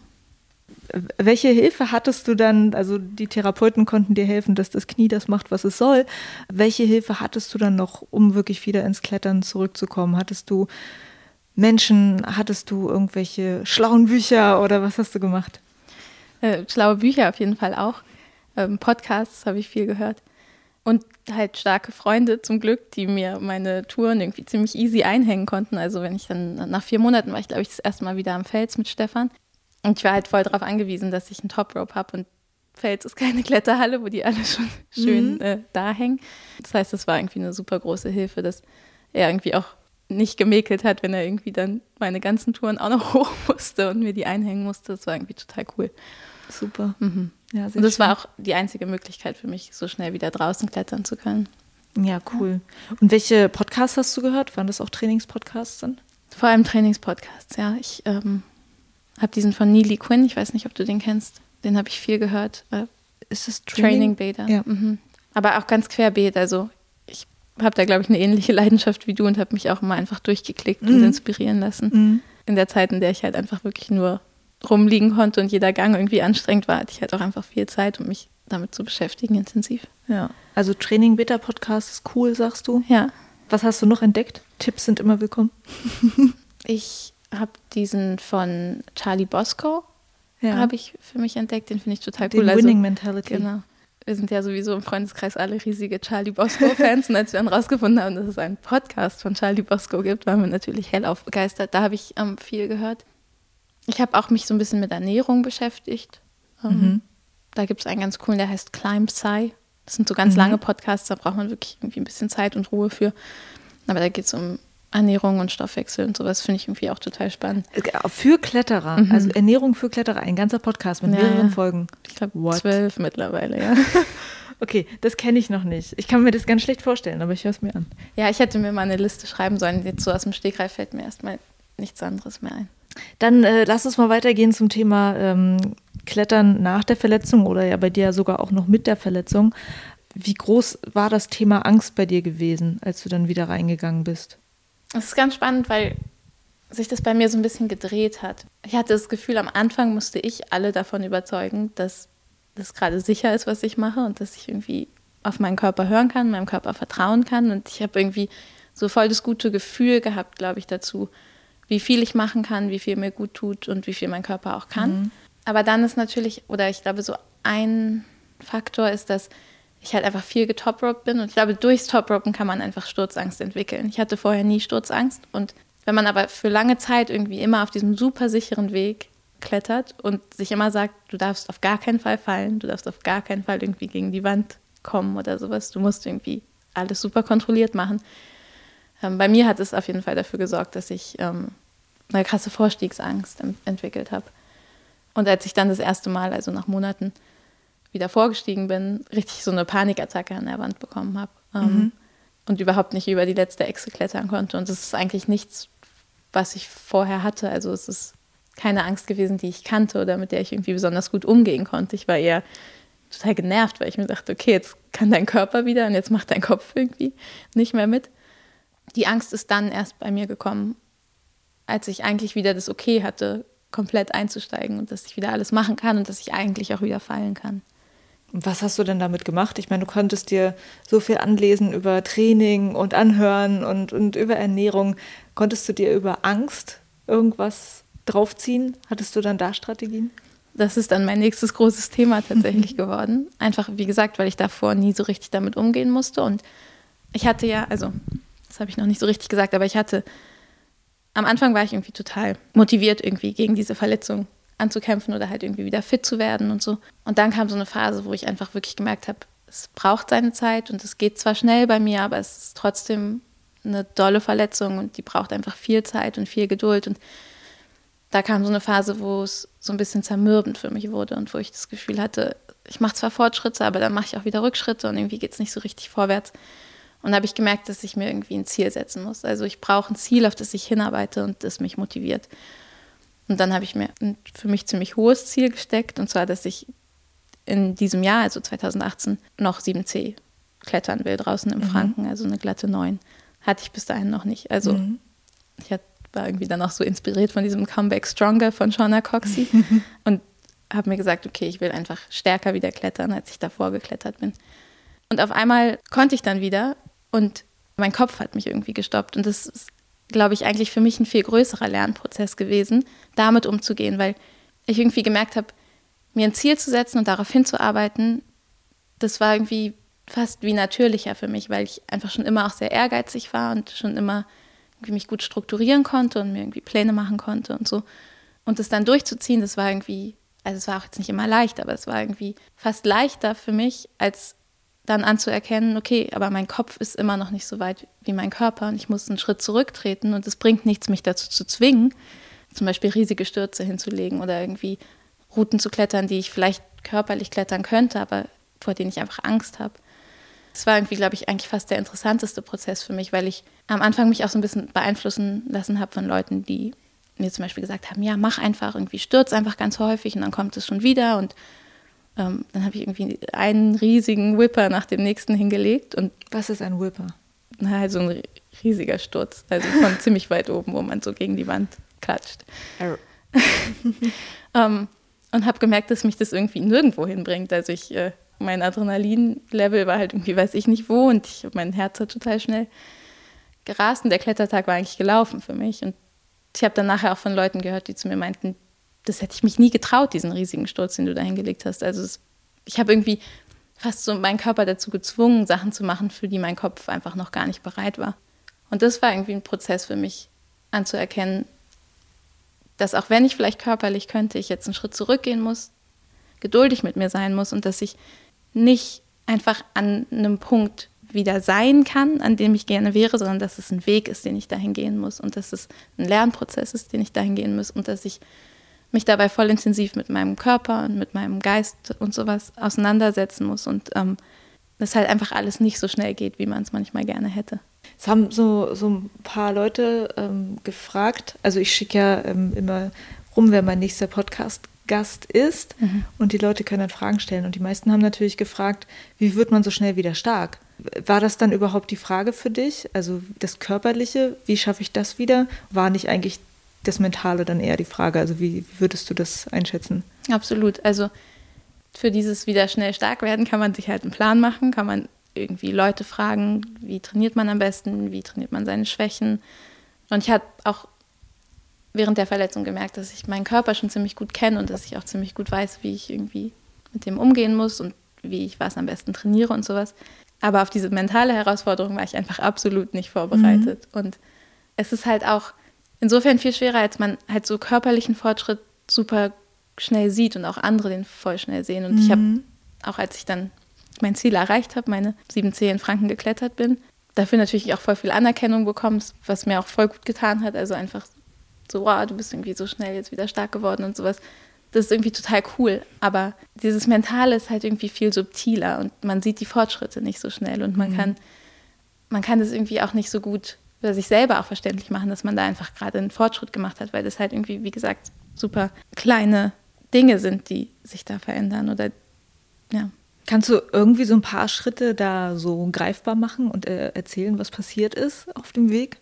Welche Hilfe hattest du dann? Also die Therapeuten konnten dir helfen, dass das Knie das macht, was es soll. Welche Hilfe hattest du dann noch, um wirklich wieder ins Klettern zurückzukommen? Hattest du Menschen, hattest du irgendwelche schlauen Bücher oder was hast du gemacht? Äh, schlaue Bücher auf jeden Fall auch. Ähm, Podcasts habe ich viel gehört. Und halt starke Freunde zum Glück, die mir meine Touren irgendwie ziemlich easy einhängen konnten. Also wenn ich dann nach vier Monaten war ich, glaube ich, das erste Mal wieder am Fels mit Stefan. Und ich war halt voll darauf angewiesen, dass ich einen Top Rope habe und Fels ist keine Kletterhalle, wo die alle schon schön mhm. äh, da hängen. Das heißt, das war irgendwie eine super große Hilfe, dass er irgendwie auch nicht gemäkelt hat, wenn er irgendwie dann meine ganzen Touren auch noch hoch musste und mir die einhängen musste. Das war irgendwie total cool. Super. Mhm. Ja, und das schön. war auch die einzige Möglichkeit für mich, so schnell wieder draußen klettern zu können. Ja, cool. Und welche Podcasts hast du gehört? Waren das auch Trainingspodcasts dann? Vor allem Trainingspodcasts, ja. Ich ähm, habe diesen von Neely Quinn, ich weiß nicht, ob du den kennst. Den habe ich viel gehört. Äh, ist es Training? Training Beta. Ja. Mhm. Aber auch ganz querbeet. Also ich habe da, glaube ich, eine ähnliche Leidenschaft wie du und habe mich auch immer einfach durchgeklickt mhm. und inspirieren lassen. Mhm. In der Zeit, in der ich halt einfach wirklich nur rumliegen konnte und jeder Gang irgendwie anstrengend war, hatte ich halt auch einfach viel Zeit, um mich damit zu beschäftigen, intensiv. Ja. Also Training Beta Podcast ist cool, sagst du? Ja. Was hast du noch entdeckt? Tipps sind immer willkommen. ich habe diesen von Charlie Bosco, ja. habe ich für mich entdeckt. Den finde ich total cool. Den also, Winning Mentality. Genau. Wir sind ja sowieso im Freundeskreis alle riesige Charlie Bosco-Fans. und als wir dann rausgefunden haben, dass es einen Podcast von Charlie Bosco gibt, waren wir natürlich hellauf begeistert. Da habe ich ähm, viel gehört. Ich habe auch mich so ein bisschen mit Ernährung beschäftigt. Ähm, mhm. Da gibt es einen ganz coolen, der heißt Climb Psy. Das sind so ganz mhm. lange Podcasts, da braucht man wirklich irgendwie ein bisschen Zeit und Ruhe für. Aber da geht es um Ernährung und Stoffwechsel und sowas finde ich irgendwie auch total spannend. Für Kletterer, mhm. also Ernährung für Kletterer, ein ganzer Podcast mit ja, mehreren Folgen. Ich glaube zwölf mittlerweile, ja. okay, das kenne ich noch nicht. Ich kann mir das ganz schlecht vorstellen, aber ich höre es mir an. Ja, ich hätte mir mal eine Liste schreiben sollen. Jetzt so aus dem Stegreif fällt mir erstmal nichts anderes mehr ein. Dann äh, lass uns mal weitergehen zum Thema ähm, Klettern nach der Verletzung oder ja bei dir sogar auch noch mit der Verletzung. Wie groß war das Thema Angst bei dir gewesen, als du dann wieder reingegangen bist? Es ist ganz spannend, weil sich das bei mir so ein bisschen gedreht hat. Ich hatte das Gefühl, am Anfang musste ich alle davon überzeugen, dass das gerade sicher ist, was ich mache und dass ich irgendwie auf meinen Körper hören kann, meinem Körper vertrauen kann. Und ich habe irgendwie so voll das gute Gefühl gehabt, glaube ich, dazu, wie viel ich machen kann, wie viel mir gut tut und wie viel mein Körper auch kann. Mhm. Aber dann ist natürlich, oder ich glaube, so ein Faktor ist, dass ich halt einfach viel getoproped bin und ich glaube, durchs Topropen kann man einfach Sturzangst entwickeln. Ich hatte vorher nie Sturzangst und wenn man aber für lange Zeit irgendwie immer auf diesem super sicheren Weg klettert und sich immer sagt, du darfst auf gar keinen Fall fallen, du darfst auf gar keinen Fall irgendwie gegen die Wand kommen oder sowas, du musst irgendwie alles super kontrolliert machen. Ähm, bei mir hat es auf jeden Fall dafür gesorgt, dass ich ähm, eine krasse Vorstiegsangst entwickelt habe. Und als ich dann das erste Mal, also nach Monaten, wieder vorgestiegen bin, richtig so eine Panikattacke an der Wand bekommen habe ähm, mhm. und überhaupt nicht über die letzte Echse klettern konnte. Und das ist eigentlich nichts, was ich vorher hatte. Also es ist keine Angst gewesen, die ich kannte oder mit der ich irgendwie besonders gut umgehen konnte. Ich war eher total genervt, weil ich mir dachte, okay, jetzt kann dein Körper wieder und jetzt macht dein Kopf irgendwie nicht mehr mit. Die Angst ist dann erst bei mir gekommen, als ich eigentlich wieder das Okay hatte, komplett einzusteigen und dass ich wieder alles machen kann und dass ich eigentlich auch wieder fallen kann. Und was hast du denn damit gemacht? Ich meine, du konntest dir so viel anlesen über Training und Anhören und, und über Ernährung. Konntest du dir über Angst irgendwas draufziehen? Hattest du dann da Strategien? Das ist dann mein nächstes großes Thema tatsächlich geworden. Einfach, wie gesagt, weil ich davor nie so richtig damit umgehen musste. Und ich hatte ja, also, das habe ich noch nicht so richtig gesagt, aber ich hatte am Anfang war ich irgendwie total motiviert, irgendwie gegen diese Verletzung anzukämpfen oder halt irgendwie wieder fit zu werden und so. Und dann kam so eine Phase, wo ich einfach wirklich gemerkt habe, es braucht seine Zeit und es geht zwar schnell bei mir, aber es ist trotzdem eine dolle Verletzung und die braucht einfach viel Zeit und viel Geduld. Und da kam so eine Phase, wo es so ein bisschen zermürbend für mich wurde und wo ich das Gefühl hatte, ich mache zwar Fortschritte, aber dann mache ich auch wieder Rückschritte und irgendwie geht es nicht so richtig vorwärts. Und da habe ich gemerkt, dass ich mir irgendwie ein Ziel setzen muss. Also ich brauche ein Ziel, auf das ich hinarbeite und das mich motiviert. Und dann habe ich mir ein für mich ziemlich hohes Ziel gesteckt, und zwar, dass ich in diesem Jahr, also 2018, noch 7C klettern will draußen im mhm. Franken, also eine glatte 9. Hatte ich bis dahin noch nicht. Also mhm. ich war irgendwie dann auch so inspiriert von diesem Comeback Stronger von Shauna Coxey und habe mir gesagt, okay, ich will einfach stärker wieder klettern, als ich davor geklettert bin. Und auf einmal konnte ich dann wieder und mein Kopf hat mich irgendwie gestoppt. Und das ist, glaube ich, eigentlich für mich ein viel größerer Lernprozess gewesen, damit umzugehen, weil ich irgendwie gemerkt habe, mir ein Ziel zu setzen und darauf hinzuarbeiten, das war irgendwie fast wie natürlicher für mich, weil ich einfach schon immer auch sehr ehrgeizig war und schon immer mich gut strukturieren konnte und mir irgendwie Pläne machen konnte und so. Und das dann durchzuziehen, das war irgendwie, also es war auch jetzt nicht immer leicht, aber es war irgendwie fast leichter für mich, als dann anzuerkennen, okay, aber mein Kopf ist immer noch nicht so weit wie mein Körper und ich muss einen Schritt zurücktreten und es bringt nichts, mich dazu zu zwingen, zum Beispiel riesige Stürze hinzulegen oder irgendwie Routen zu klettern, die ich vielleicht körperlich klettern könnte, aber vor denen ich einfach Angst habe. Das war irgendwie, glaube ich, eigentlich fast der interessanteste Prozess für mich, weil ich am Anfang mich auch so ein bisschen beeinflussen lassen habe von Leuten, die mir zum Beispiel gesagt haben, ja, mach einfach irgendwie, stürz einfach ganz häufig und dann kommt es schon wieder und ähm, dann habe ich irgendwie einen riesigen Whipper nach dem nächsten hingelegt. Und Was ist ein Whipper? Na, halt so ein riesiger Sturz, also von ziemlich weit oben, wo man so gegen die Wand klatscht. ähm, und habe gemerkt, dass mich das irgendwie nirgendwo hinbringt. Also ich, äh, mein Adrenalin-Level war halt irgendwie, weiß ich nicht wo, und ich, mein Herz hat total schnell gerast und der Klettertag war eigentlich gelaufen für mich. Und ich habe dann nachher auch von Leuten gehört, die zu mir meinten, das hätte ich mich nie getraut, diesen riesigen Sturz, den du da hingelegt hast. Also es, ich habe irgendwie fast so meinen Körper dazu gezwungen, Sachen zu machen, für die mein Kopf einfach noch gar nicht bereit war. Und das war irgendwie ein Prozess für mich, anzuerkennen, dass auch wenn ich vielleicht körperlich könnte, ich jetzt einen Schritt zurückgehen muss, geduldig mit mir sein muss und dass ich nicht einfach an einem Punkt wieder sein kann, an dem ich gerne wäre, sondern dass es ein Weg ist, den ich dahin gehen muss und dass es ein Lernprozess ist, den ich dahin gehen muss und dass ich mich dabei voll intensiv mit meinem Körper und mit meinem Geist und sowas auseinandersetzen muss und ähm, dass halt einfach alles nicht so schnell geht, wie man es manchmal gerne hätte. Es haben so, so ein paar Leute ähm, gefragt, also ich schicke ja ähm, immer rum, wer mein nächster Podcast-Gast ist mhm. und die Leute können dann Fragen stellen und die meisten haben natürlich gefragt, wie wird man so schnell wieder stark? War das dann überhaupt die Frage für dich? Also das Körperliche, wie schaffe ich das wieder? War nicht eigentlich das Mentale dann eher die Frage? Also wie, wie würdest du das einschätzen? Absolut. Also für dieses wieder schnell stark werden kann man sich halt einen Plan machen, kann man irgendwie Leute fragen, wie trainiert man am besten, wie trainiert man seine Schwächen. Und ich habe auch während der Verletzung gemerkt, dass ich meinen Körper schon ziemlich gut kenne und dass ich auch ziemlich gut weiß, wie ich irgendwie mit dem umgehen muss und wie ich was am besten trainiere und sowas. Aber auf diese mentale Herausforderung war ich einfach absolut nicht vorbereitet. Mhm. Und es ist halt auch insofern viel schwerer, als man halt so körperlichen Fortschritt super schnell sieht und auch andere den voll schnell sehen. Und mhm. ich habe, auch als ich dann mein Ziel erreicht habe, meine 7C in Franken geklettert bin, dafür natürlich auch voll viel Anerkennung bekommen, was mir auch voll gut getan hat. Also einfach so, wow, du bist irgendwie so schnell jetzt wieder stark geworden und sowas. Das ist irgendwie total cool. Aber dieses Mentale ist halt irgendwie viel subtiler und man sieht die Fortschritte nicht so schnell und man mhm. kann, man kann das irgendwie auch nicht so gut für sich selber auch verständlich machen, dass man da einfach gerade einen Fortschritt gemacht hat, weil das halt irgendwie, wie gesagt, super kleine Dinge sind, die sich da verändern oder ja. Kannst du irgendwie so ein paar Schritte da so greifbar machen und äh, erzählen, was passiert ist auf dem Weg?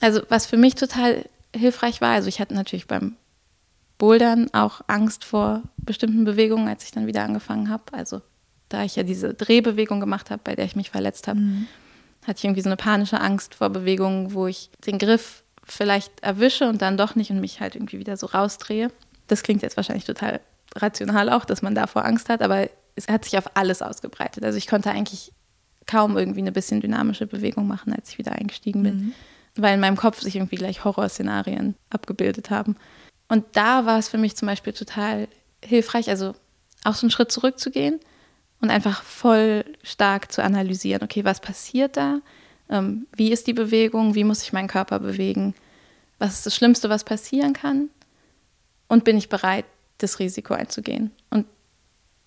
Also was für mich total hilfreich war, also ich hatte natürlich beim Bouldern auch Angst vor bestimmten Bewegungen, als ich dann wieder angefangen habe. Also da ich ja diese Drehbewegung gemacht habe, bei der ich mich verletzt habe, mhm. Hatte ich irgendwie so eine panische Angst vor Bewegungen, wo ich den Griff vielleicht erwische und dann doch nicht und mich halt irgendwie wieder so rausdrehe. Das klingt jetzt wahrscheinlich total rational auch, dass man davor Angst hat, aber es hat sich auf alles ausgebreitet. Also ich konnte eigentlich kaum irgendwie eine bisschen dynamische Bewegung machen, als ich wieder eingestiegen bin, mhm. weil in meinem Kopf sich irgendwie gleich Horrorszenarien abgebildet haben. Und da war es für mich zum Beispiel total hilfreich, also auch so einen Schritt zurückzugehen und einfach voll stark zu analysieren, okay, was passiert da? Ähm, wie ist die Bewegung? Wie muss ich meinen Körper bewegen? Was ist das Schlimmste, was passieren kann? Und bin ich bereit, das Risiko einzugehen? Und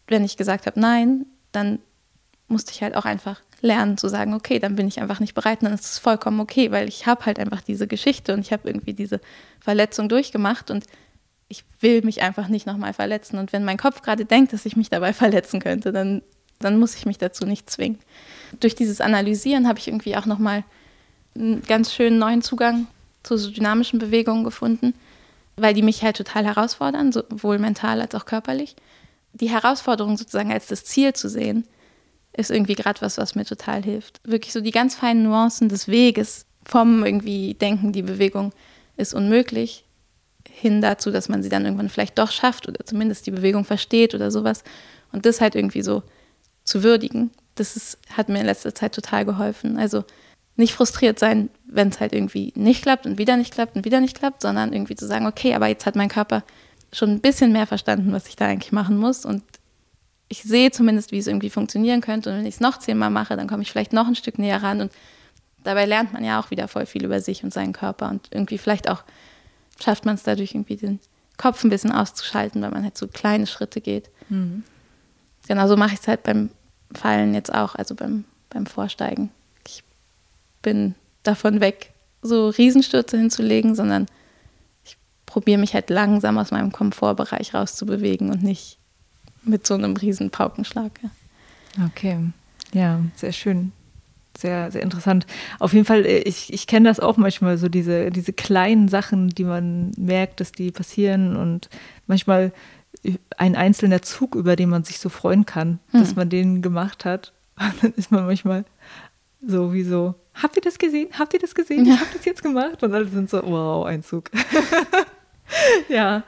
wenn ich gesagt habe, nein, dann musste ich halt auch einfach lernen zu sagen, okay, dann bin ich einfach nicht bereit, dann ist es vollkommen okay, weil ich habe halt einfach diese Geschichte und ich habe irgendwie diese Verletzung durchgemacht und ich will mich einfach nicht nochmal verletzen. Und wenn mein Kopf gerade denkt, dass ich mich dabei verletzen könnte, dann, dann muss ich mich dazu nicht zwingen. Durch dieses Analysieren habe ich irgendwie auch nochmal einen ganz schönen neuen Zugang zu so dynamischen Bewegungen gefunden, weil die mich halt total herausfordern, sowohl mental als auch körperlich. Die Herausforderung sozusagen als das Ziel zu sehen, ist irgendwie gerade was, was mir total hilft. Wirklich so die ganz feinen Nuancen des Weges vom irgendwie Denken, die Bewegung ist unmöglich, hin dazu, dass man sie dann irgendwann vielleicht doch schafft oder zumindest die Bewegung versteht oder sowas. Und das halt irgendwie so zu würdigen, das ist, hat mir in letzter Zeit total geholfen. Also nicht frustriert sein, wenn es halt irgendwie nicht klappt und wieder nicht klappt und wieder nicht klappt, sondern irgendwie zu sagen, okay, aber jetzt hat mein Körper schon ein bisschen mehr verstanden, was ich da eigentlich machen muss und ich sehe zumindest, wie es irgendwie funktionieren könnte. Und wenn ich es noch zehnmal mache, dann komme ich vielleicht noch ein Stück näher ran. Und dabei lernt man ja auch wieder voll viel über sich und seinen Körper. Und irgendwie vielleicht auch schafft man es dadurch irgendwie den Kopf ein bisschen auszuschalten, weil man halt so kleine Schritte geht. Mhm. Genau so mache ich es halt beim Fallen jetzt auch, also beim, beim Vorsteigen. Ich bin davon weg, so Riesenstürze hinzulegen, sondern ich probiere mich halt langsam aus meinem Komfortbereich rauszubewegen und nicht mit so einem riesen Paukenschlag. Ja. Okay, ja, sehr schön. Sehr, sehr interessant. Auf jeden Fall, äh, ich, ich kenne das auch manchmal, so diese, diese kleinen Sachen, die man merkt, dass die passieren und manchmal ein einzelner Zug, über den man sich so freuen kann, hm. dass man den gemacht hat. Und dann ist man manchmal so wie so, habt ihr das gesehen? Habt ihr das gesehen? Ja. Ich habe das jetzt gemacht. Und alle sind so, wow, ein Zug. ja.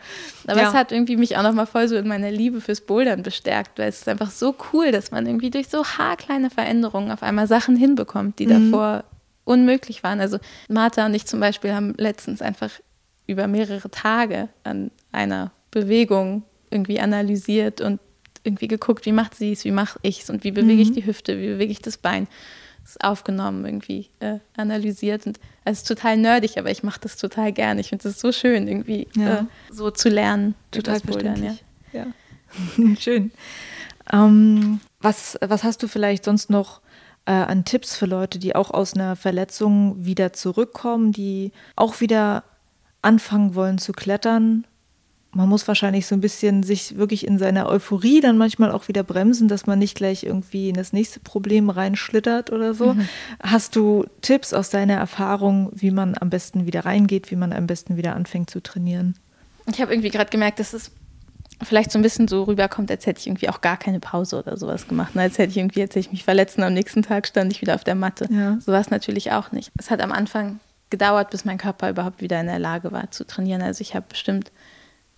Aber ja. es hat irgendwie mich auch nochmal voll so in meiner Liebe fürs Bouldern bestärkt, weil es ist einfach so cool, dass man irgendwie durch so haarkleine Veränderungen auf einmal Sachen hinbekommt, die mhm. davor unmöglich waren. Also Martha und ich zum Beispiel haben letztens einfach über mehrere Tage an einer Bewegung irgendwie analysiert und irgendwie geguckt, wie macht sie es, wie mache ich es und wie bewege ich mhm. die Hüfte, wie bewege ich das Bein. Ist aufgenommen, irgendwie äh, analysiert und es ist total nerdig, aber ich mache das total gerne. Ich finde es so schön, irgendwie ja. äh, so zu lernen. Total verständlich. Ja. ja. schön. Ähm, was, was hast du vielleicht sonst noch äh, an Tipps für Leute, die auch aus einer Verletzung wieder zurückkommen, die auch wieder anfangen wollen zu klettern? Man muss wahrscheinlich so ein bisschen sich wirklich in seiner Euphorie dann manchmal auch wieder bremsen, dass man nicht gleich irgendwie in das nächste Problem reinschlittert oder so. Mhm. Hast du Tipps aus deiner Erfahrung, wie man am besten wieder reingeht, wie man am besten wieder anfängt zu trainieren? Ich habe irgendwie gerade gemerkt, dass es vielleicht so ein bisschen so rüberkommt, als hätte ich irgendwie auch gar keine Pause oder sowas gemacht. Ne? Als hätte ich irgendwie, als hätte ich mich verletzt und am nächsten Tag stand ich wieder auf der Matte. Ja. So war es natürlich auch nicht. Es hat am Anfang gedauert, bis mein Körper überhaupt wieder in der Lage war zu trainieren. Also ich habe bestimmt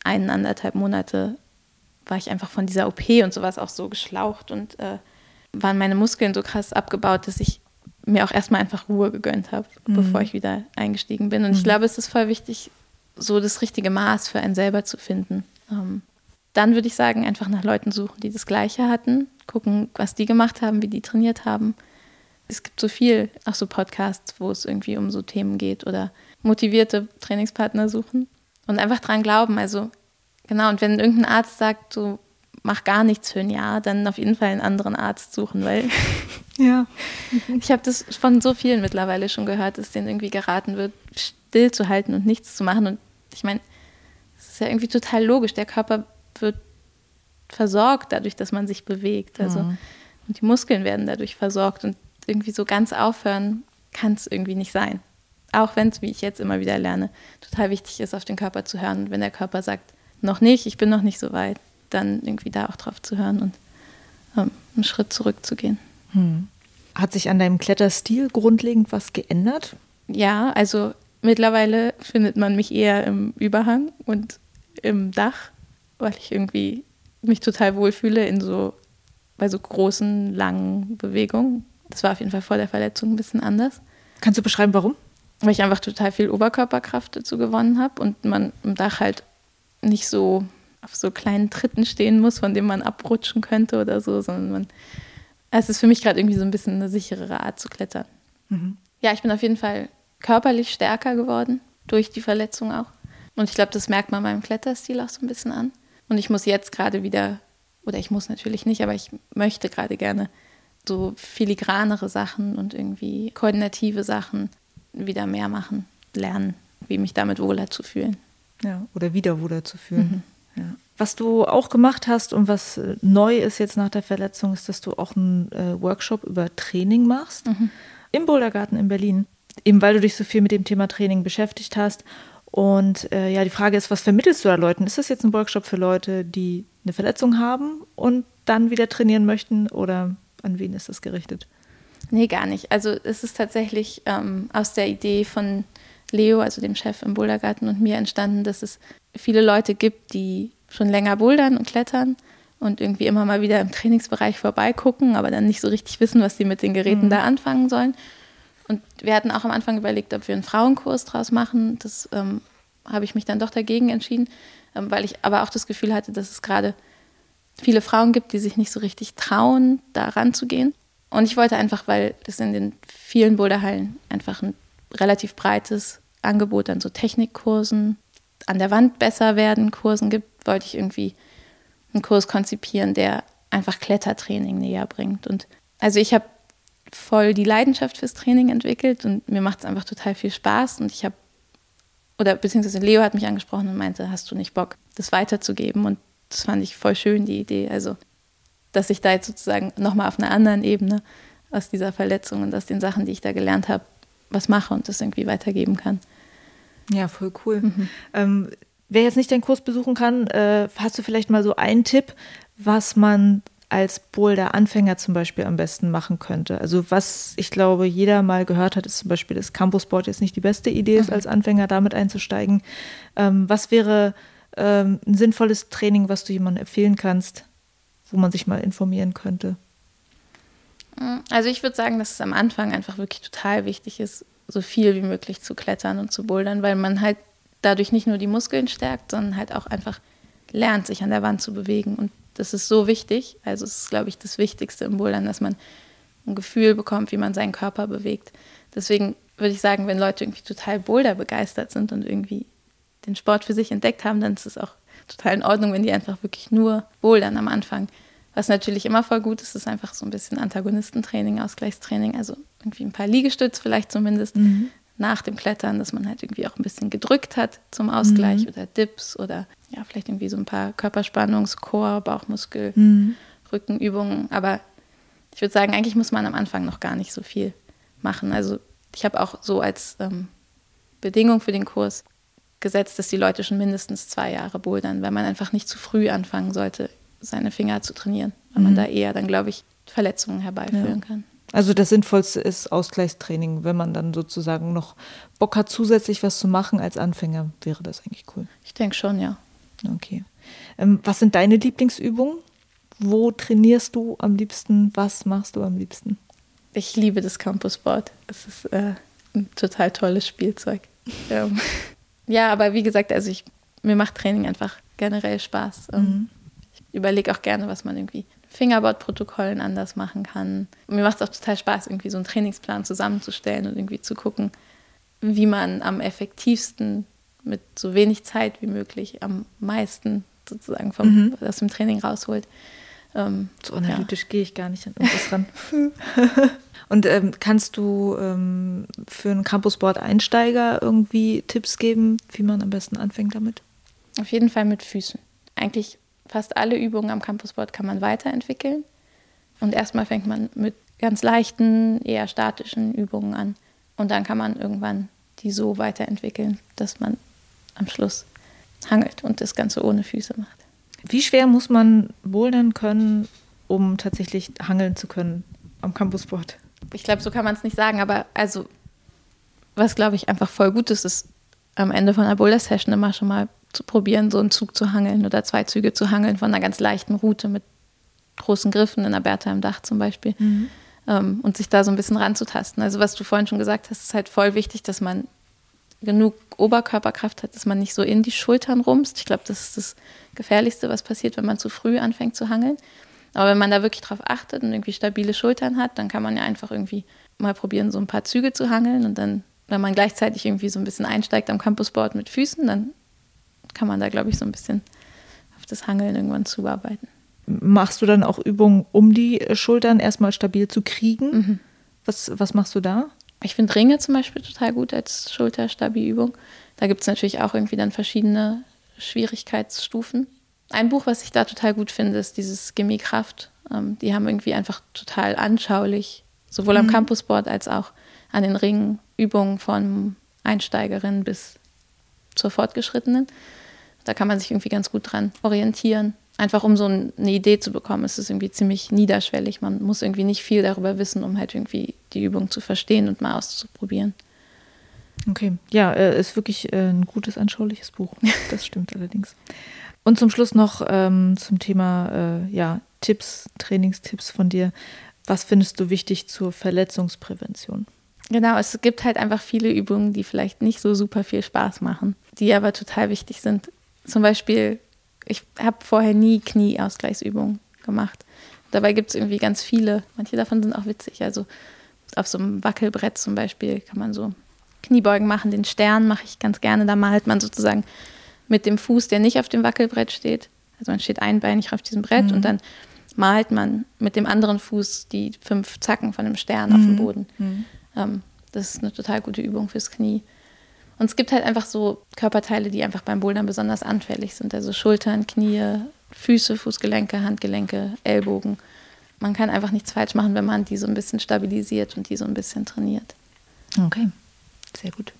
einen, anderthalb Monate war ich einfach von dieser OP und sowas auch so geschlaucht und äh, waren meine Muskeln so krass abgebaut, dass ich mir auch erstmal einfach Ruhe gegönnt habe, mhm. bevor ich wieder eingestiegen bin. Und mhm. ich glaube, es ist voll wichtig, so das richtige Maß für einen selber zu finden. Ähm, dann würde ich sagen, einfach nach Leuten suchen, die das Gleiche hatten, gucken, was die gemacht haben, wie die trainiert haben. Es gibt so viel, auch so Podcasts, wo es irgendwie um so Themen geht oder motivierte Trainingspartner suchen und einfach dran glauben. Also genau, und wenn irgendein Arzt sagt, du mach gar nichts für ein Jahr, dann auf jeden Fall einen anderen Arzt suchen, weil ja. ich habe das von so vielen mittlerweile schon gehört, dass denen irgendwie geraten wird, stillzuhalten und nichts zu machen. Und ich meine, es ist ja irgendwie total logisch. Der Körper wird versorgt dadurch, dass man sich bewegt. Also, mhm. Und die Muskeln werden dadurch versorgt. Und irgendwie so ganz aufhören kann es irgendwie nicht sein. Auch wenn es, wie ich jetzt immer wieder lerne, total wichtig ist, auf den Körper zu hören. Und wenn der Körper sagt, noch nicht, ich bin noch nicht so weit, dann irgendwie da auch drauf zu hören und ähm, einen Schritt zurückzugehen. Hm. Hat sich an deinem Kletterstil grundlegend was geändert? Ja, also mittlerweile findet man mich eher im Überhang und im Dach weil ich irgendwie mich total wohlfühle in so, bei so großen, langen Bewegungen. Das war auf jeden Fall vor der Verletzung ein bisschen anders. Kannst du beschreiben, warum? Weil ich einfach total viel Oberkörperkraft dazu gewonnen habe und man im Dach halt nicht so auf so kleinen Tritten stehen muss, von denen man abrutschen könnte oder so, sondern man. Es ist für mich gerade irgendwie so ein bisschen eine sicherere Art zu klettern. Mhm. Ja, ich bin auf jeden Fall körperlich stärker geworden, durch die Verletzung auch. Und ich glaube, das merkt man meinem Kletterstil auch so ein bisschen an. Und ich muss jetzt gerade wieder, oder ich muss natürlich nicht, aber ich möchte gerade gerne so filigranere Sachen und irgendwie koordinative Sachen wieder mehr machen, lernen, wie mich damit wohler zu fühlen. Ja, oder wieder wohler zu fühlen. Mhm. Ja. Was du auch gemacht hast und was äh, neu ist jetzt nach der Verletzung, ist, dass du auch einen äh, Workshop über Training machst mhm. im Bouldergarten in Berlin. Eben weil du dich so viel mit dem Thema Training beschäftigt hast und äh, ja, die Frage ist, was vermittelst du da Leuten? Ist das jetzt ein Workshop für Leute, die eine Verletzung haben und dann wieder trainieren möchten oder an wen ist das gerichtet? Nee, gar nicht. Also es ist tatsächlich ähm, aus der Idee von Leo, also dem Chef im Bouldergarten und mir entstanden, dass es viele Leute gibt, die schon länger bouldern und klettern und irgendwie immer mal wieder im Trainingsbereich vorbeigucken, aber dann nicht so richtig wissen, was sie mit den Geräten mhm. da anfangen sollen. Und wir hatten auch am Anfang überlegt, ob wir einen Frauenkurs draus machen. Das ähm, habe ich mich dann doch dagegen entschieden, ähm, weil ich aber auch das Gefühl hatte, dass es gerade viele Frauen gibt, die sich nicht so richtig trauen, da ranzugehen. Und ich wollte einfach, weil es in den vielen Boulderhallen einfach ein relativ breites Angebot an so Technikkursen, an der Wand besser werden Kursen gibt, wollte ich irgendwie einen Kurs konzipieren, der einfach Klettertraining näher bringt. Und also ich habe voll die Leidenschaft fürs Training entwickelt und mir macht es einfach total viel Spaß und ich habe, oder beziehungsweise Leo hat mich angesprochen und meinte, hast du nicht Bock, das weiterzugeben? Und das fand ich voll schön, die Idee. Also, dass ich da jetzt sozusagen nochmal auf einer anderen Ebene aus dieser Verletzung und aus den Sachen, die ich da gelernt habe, was mache und das irgendwie weitergeben kann. Ja, voll cool. Mhm. Ähm, wer jetzt nicht deinen Kurs besuchen kann, äh, hast du vielleicht mal so einen Tipp, was man als Boulder-Anfänger zum Beispiel am besten machen könnte. Also was ich glaube, jeder mal gehört hat, ist zum Beispiel, dass Campusboard jetzt nicht die beste Idee ist, mhm. als Anfänger damit einzusteigen. Ähm, was wäre ähm, ein sinnvolles Training, was du jemandem empfehlen kannst, wo man sich mal informieren könnte? Mhm. Also ich würde sagen, dass es am Anfang einfach wirklich total wichtig ist, so viel wie möglich zu klettern und zu bouldern, weil man halt dadurch nicht nur die Muskeln stärkt, sondern halt auch einfach lernt, sich an der Wand zu bewegen und Das ist so wichtig. Also es ist, glaube ich, das Wichtigste im Bouldern, dass man ein Gefühl bekommt, wie man seinen Körper bewegt. Deswegen würde ich sagen, wenn Leute irgendwie total Boulder begeistert sind und irgendwie den Sport für sich entdeckt haben, dann ist es auch total in Ordnung, wenn die einfach wirklich nur bouldern am Anfang. Was natürlich immer voll gut ist, ist einfach so ein bisschen Antagonistentraining, Ausgleichstraining, also irgendwie ein paar Liegestütz vielleicht zumindest mhm. nach dem Klettern, dass man halt irgendwie auch ein bisschen gedrückt hat zum Ausgleich mhm. oder Dips oder ja, vielleicht irgendwie so ein paar Körperspannungs-, Core-, Bauchmuskel-, mhm. Rückenübungen. Aber ich würde sagen, eigentlich muss man am Anfang noch gar nicht so viel machen. Also ich habe auch so als ähm, Bedingung für den Kurs gesetzt, dass die Leute schon mindestens zwei Jahre bouldern, weil man einfach nicht zu früh anfangen sollte, seine Finger zu trainieren, weil mhm. man da eher dann, glaube ich, Verletzungen herbeiführen ja. kann. Also das Sinnvollste ist Ausgleichstraining. Wenn man dann sozusagen noch Bock hat, zusätzlich was zu machen als Anfänger, wäre das eigentlich cool. Ich denke schon, ja. Okay. Ähm, was sind deine Lieblingsübungen? Wo trainierst du am liebsten? Was machst du am liebsten? Ich liebe das Campusboard. Es ist äh, ein total tolles Spielzeug. ja, aber wie gesagt, also ich, mir macht Training einfach generell Spaß. Mhm. Ich überlege auch gerne, was man irgendwie Fingerboard-Protokollen anders machen kann. Und mir macht es auch total Spaß, irgendwie so einen Trainingsplan zusammenzustellen und irgendwie zu gucken, wie man am effektivsten mit so wenig Zeit wie möglich am meisten sozusagen vom, mhm. aus dem Training rausholt. Ähm, so analytisch ja. gehe ich gar nicht an irgendwas ran. Und ähm, kannst du ähm, für einen Campusboard-Einsteiger irgendwie Tipps geben, wie man am besten anfängt damit? Auf jeden Fall mit Füßen. Eigentlich fast alle Übungen am Campusboard kann man weiterentwickeln. Und erstmal fängt man mit ganz leichten, eher statischen Übungen an. Und dann kann man irgendwann die so weiterentwickeln, dass man am Schluss hangelt und das Ganze ohne Füße macht. Wie schwer muss man bouldern können, um tatsächlich hangeln zu können am Campusboard? Ich glaube, so kann man es nicht sagen, aber also, was glaube ich einfach voll gut ist, ist am Ende von einer Boulder-Session immer schon mal zu probieren, so einen Zug zu hangeln oder zwei Züge zu hangeln von einer ganz leichten Route mit großen Griffen in der Bertha im Dach zum Beispiel. Mhm. Ähm, und sich da so ein bisschen ranzutasten. Also was du vorhin schon gesagt hast, ist halt voll wichtig, dass man genug Oberkörperkraft hat, dass man nicht so in die Schultern rumst. Ich glaube, das ist das Gefährlichste, was passiert, wenn man zu früh anfängt zu hangeln. Aber wenn man da wirklich drauf achtet und irgendwie stabile Schultern hat, dann kann man ja einfach irgendwie mal probieren, so ein paar Züge zu hangeln. Und dann, wenn man gleichzeitig irgendwie so ein bisschen einsteigt am Campusboard mit Füßen, dann kann man da, glaube ich, so ein bisschen auf das Hangeln irgendwann zuarbeiten. Machst du dann auch Übungen, um die Schultern erstmal stabil zu kriegen? Mhm. Was, was machst du da? Ich finde Ringe zum Beispiel total gut als Schulterstabi-Übung. Da gibt es natürlich auch irgendwie dann verschiedene Schwierigkeitsstufen. Ein Buch, was ich da total gut finde, ist dieses Gimme Kraft. Ähm, die haben irgendwie einfach total anschaulich, sowohl am mhm. Campusboard als auch an den Ringen, Übungen von Einsteigerinnen bis zur Fortgeschrittenen. Da kann man sich irgendwie ganz gut dran orientieren einfach um so eine Idee zu bekommen, ist es irgendwie ziemlich niederschwellig. Man muss irgendwie nicht viel darüber wissen, um halt irgendwie die Übung zu verstehen und mal auszuprobieren. Okay, ja, äh, ist wirklich äh, ein gutes, anschauliches Buch. Das stimmt allerdings. Und zum Schluss noch ähm, zum Thema äh, ja, Tipps, Trainingstipps von dir. Was findest du wichtig zur Verletzungsprävention? Genau, es gibt halt einfach viele Übungen, die vielleicht nicht so super viel Spaß machen, die aber total wichtig sind. Zum Beispiel ich habe vorher nie Knieausgleichsübungen gemacht. Dabei gibt es irgendwie ganz viele. Manche davon sind auch witzig. Also auf so einem Wackelbrett zum Beispiel kann man so Kniebeugen machen. Den Stern mache ich ganz gerne. Da malt man sozusagen mit dem Fuß, der nicht auf dem Wackelbrett steht. Also man steht einbeinig auf diesem Brett mhm. und dann malt man mit dem anderen Fuß die fünf Zacken von dem Stern mhm. auf dem mhm. Boden. Mhm. Ähm, das ist eine total gute Übung fürs Knie. Und es gibt halt einfach so Körperteile, die einfach beim Bouldern besonders anfällig sind. Also Schultern, Knie, Füße, Fußgelenke, Handgelenke, Ellbogen. Man kann einfach nichts falsch machen, wenn man die so ein bisschen stabilisiert und die so ein bisschen trainiert. Okay, sehr gut.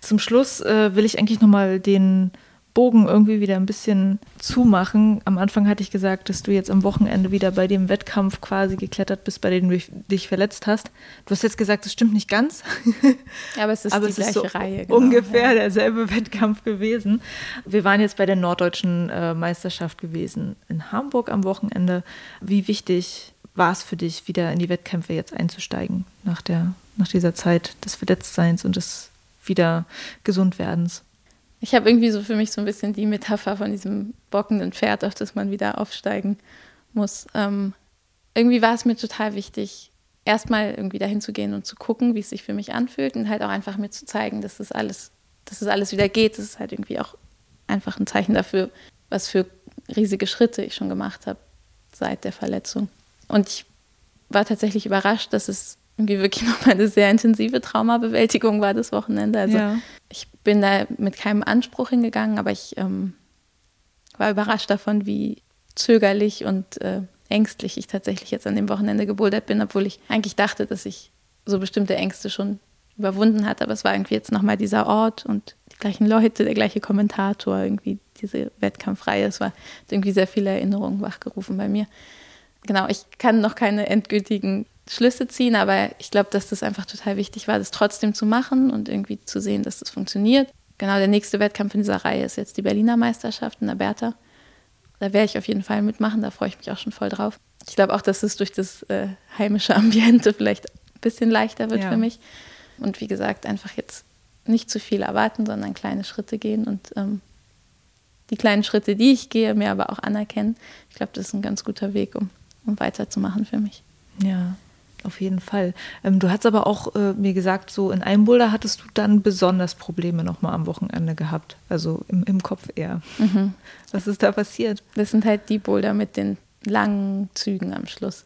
Zum Schluss äh, will ich eigentlich nochmal den Bogen irgendwie wieder ein bisschen zumachen. Am Anfang hatte ich gesagt, dass du jetzt am Wochenende wieder bei dem Wettkampf quasi geklettert bist, bei dem du dich verletzt hast. Du hast jetzt gesagt, das stimmt nicht ganz. Ja, aber es ist aber die es gleiche ist so Reihe. Genau, ungefähr ja. derselbe Wettkampf gewesen. Wir waren jetzt bei der norddeutschen äh, Meisterschaft gewesen in Hamburg am Wochenende. Wie wichtig war es für dich, wieder in die Wettkämpfe jetzt einzusteigen nach, der, nach dieser Zeit des Verletztseins und des wieder Gesundwerdens? Ich habe irgendwie so für mich so ein bisschen die Metapher von diesem bockenden Pferd, auf das man wieder aufsteigen muss. Ähm, irgendwie war es mir total wichtig, erstmal irgendwie dahin zu gehen und zu gucken, wie es sich für mich anfühlt und halt auch einfach mir zu zeigen, dass das alles, dass das alles wieder geht. Das ist halt irgendwie auch einfach ein Zeichen dafür, was für riesige Schritte ich schon gemacht habe seit der Verletzung. Und ich war tatsächlich überrascht, dass es irgendwie wirklich noch eine sehr intensive Traumabewältigung war das Wochenende. Also ja. ich bin da mit keinem Anspruch hingegangen, aber ich ähm, war überrascht davon, wie zögerlich und äh, ängstlich ich tatsächlich jetzt an dem Wochenende gebouldert bin, obwohl ich eigentlich dachte, dass ich so bestimmte Ängste schon überwunden hatte. Aber es war irgendwie jetzt nochmal dieser Ort und die gleichen Leute, der gleiche Kommentator, irgendwie diese Wettkampfreihe. Es war irgendwie sehr viele Erinnerungen wachgerufen bei mir. Genau, ich kann noch keine endgültigen Schlüsse ziehen, aber ich glaube, dass das einfach total wichtig war, das trotzdem zu machen und irgendwie zu sehen, dass das funktioniert. Genau, der nächste Wettkampf in dieser Reihe ist jetzt die Berliner Meisterschaft in der Bertha. Da werde ich auf jeden Fall mitmachen, da freue ich mich auch schon voll drauf. Ich glaube auch, dass es durch das äh, heimische Ambiente vielleicht ein bisschen leichter wird ja. für mich. Und wie gesagt, einfach jetzt nicht zu viel erwarten, sondern kleine Schritte gehen und ähm, die kleinen Schritte, die ich gehe, mir aber auch anerkennen. Ich glaube, das ist ein ganz guter Weg, um, um weiterzumachen für mich. Ja, auf jeden Fall. Ähm, du hast aber auch äh, mir gesagt, so in einem Boulder hattest du dann besonders Probleme nochmal am Wochenende gehabt. Also im, im Kopf eher. Mhm. Was ist da passiert? Das sind halt die Boulder mit den langen Zügen am Schluss,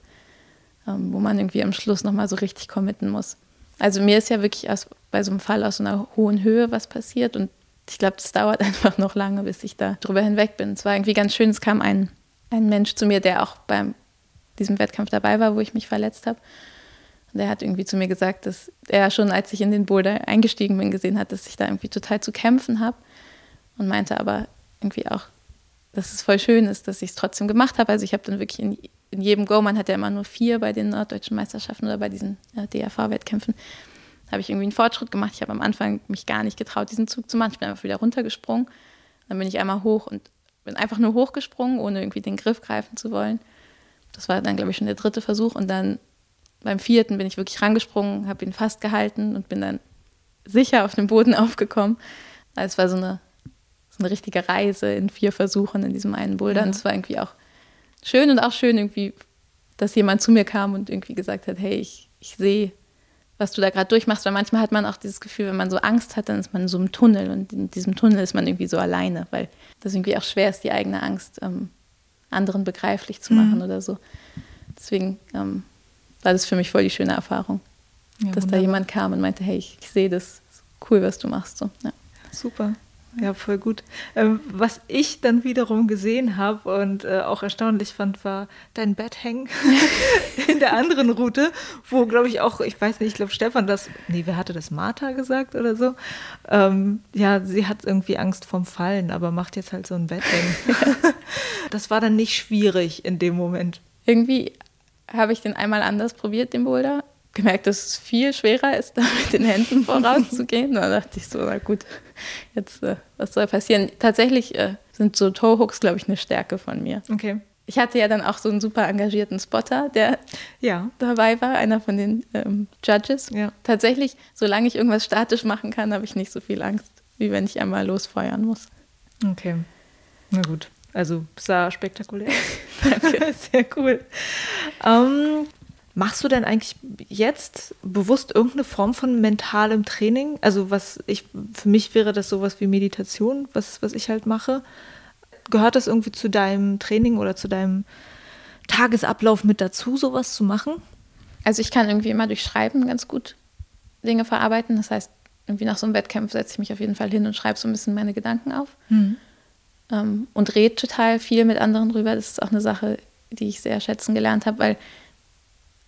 ähm, wo man irgendwie am Schluss nochmal so richtig committen muss. Also mir ist ja wirklich aus, bei so einem Fall aus so einer hohen Höhe was passiert und ich glaube, das dauert einfach noch lange, bis ich da drüber hinweg bin. Es war irgendwie ganz schön, es kam ein, ein Mensch zu mir, der auch beim diesem Wettkampf dabei war, wo ich mich verletzt habe. Und er hat irgendwie zu mir gesagt, dass er schon, als ich in den Boulder eingestiegen bin, gesehen hat, dass ich da irgendwie total zu kämpfen habe. Und meinte aber irgendwie auch, dass es voll schön ist, dass ich es trotzdem gemacht habe. Also ich habe dann wirklich in, in, jedem Go, man hat ja immer nur vier bei den norddeutschen Meisterschaften oder bei diesen äh, DRV-Wettkämpfen, habe ich irgendwie einen Fortschritt gemacht. Ich habe am Anfang mich gar nicht getraut, diesen Zug zu machen. Ich bin einfach wieder runtergesprungen. Dann bin ich einmal hoch und bin einfach nur hochgesprungen, ohne irgendwie den Griff greifen zu wollen. Das war dann, glaube ich, schon der dritte Versuch. Und dann beim vierten bin ich wirklich rangesprungen, habe ihn fast gehalten und bin dann sicher auf dem Boden aufgekommen. Also es war so eine, so eine richtige Reise in vier Versuchen in diesem einen Boulder. Ja. Und es war irgendwie auch schön und auch schön irgendwie, dass jemand zu mir kam und irgendwie gesagt hat, hey, ich, ich sehe, was du da gerade durchmachst. Weil manchmal hat man auch dieses Gefühl, wenn man so Angst hat, dann ist man in so einem Tunnel und in diesem Tunnel ist man irgendwie so alleine, weil das irgendwie auch schwer ist, die eigene Angst ähm, anderen begreiflich zu machen mhm. oder so. Deswegen ähm, war das für mich voll die schöne Erfahrung, ja, dass wunderbar. da jemand kam und meinte, hey, ich, ich sehe das, cool, was du machst. So, ja. Super. Ja, voll gut. Ähm, was ich dann wiederum gesehen habe und äh, auch erstaunlich fand, war dein Bett hängen in der anderen Route, wo, glaube ich, auch, ich weiß nicht, ich glaube, Stefan das, nee, wer hatte das, Martha gesagt oder so? Ähm, ja, sie hat irgendwie Angst vorm Fallen, aber macht jetzt halt so ein Bett hängen. das war dann nicht schwierig in dem Moment. Irgendwie habe ich den einmal anders probiert, den Boulder. Gemerkt, dass es viel schwerer ist, da mit den Händen vorauszugehen. Da dachte ich so, na gut, jetzt, äh, was soll passieren? Tatsächlich äh, sind so Toe-Hooks, glaube ich, eine Stärke von mir. Okay. Ich hatte ja dann auch so einen super engagierten Spotter, der ja. dabei war, einer von den ähm, Judges. Ja. Tatsächlich, solange ich irgendwas statisch machen kann, habe ich nicht so viel Angst, wie wenn ich einmal losfeuern muss. Okay, na gut. Also sah spektakulär. Danke. Sehr cool. Ähm, machst du denn eigentlich jetzt bewusst irgendeine Form von mentalem Training? Also was ich, für mich wäre das sowas wie Meditation, was, was ich halt mache. Gehört das irgendwie zu deinem Training oder zu deinem Tagesablauf mit dazu, sowas zu machen? Also ich kann irgendwie immer durch Schreiben ganz gut Dinge verarbeiten. Das heißt, irgendwie nach so einem Wettkampf setze ich mich auf jeden Fall hin und schreibe so ein bisschen meine Gedanken auf. Mhm ähm, und rede total viel mit anderen drüber. Das ist auch eine Sache, die ich sehr schätzen gelernt habe, weil,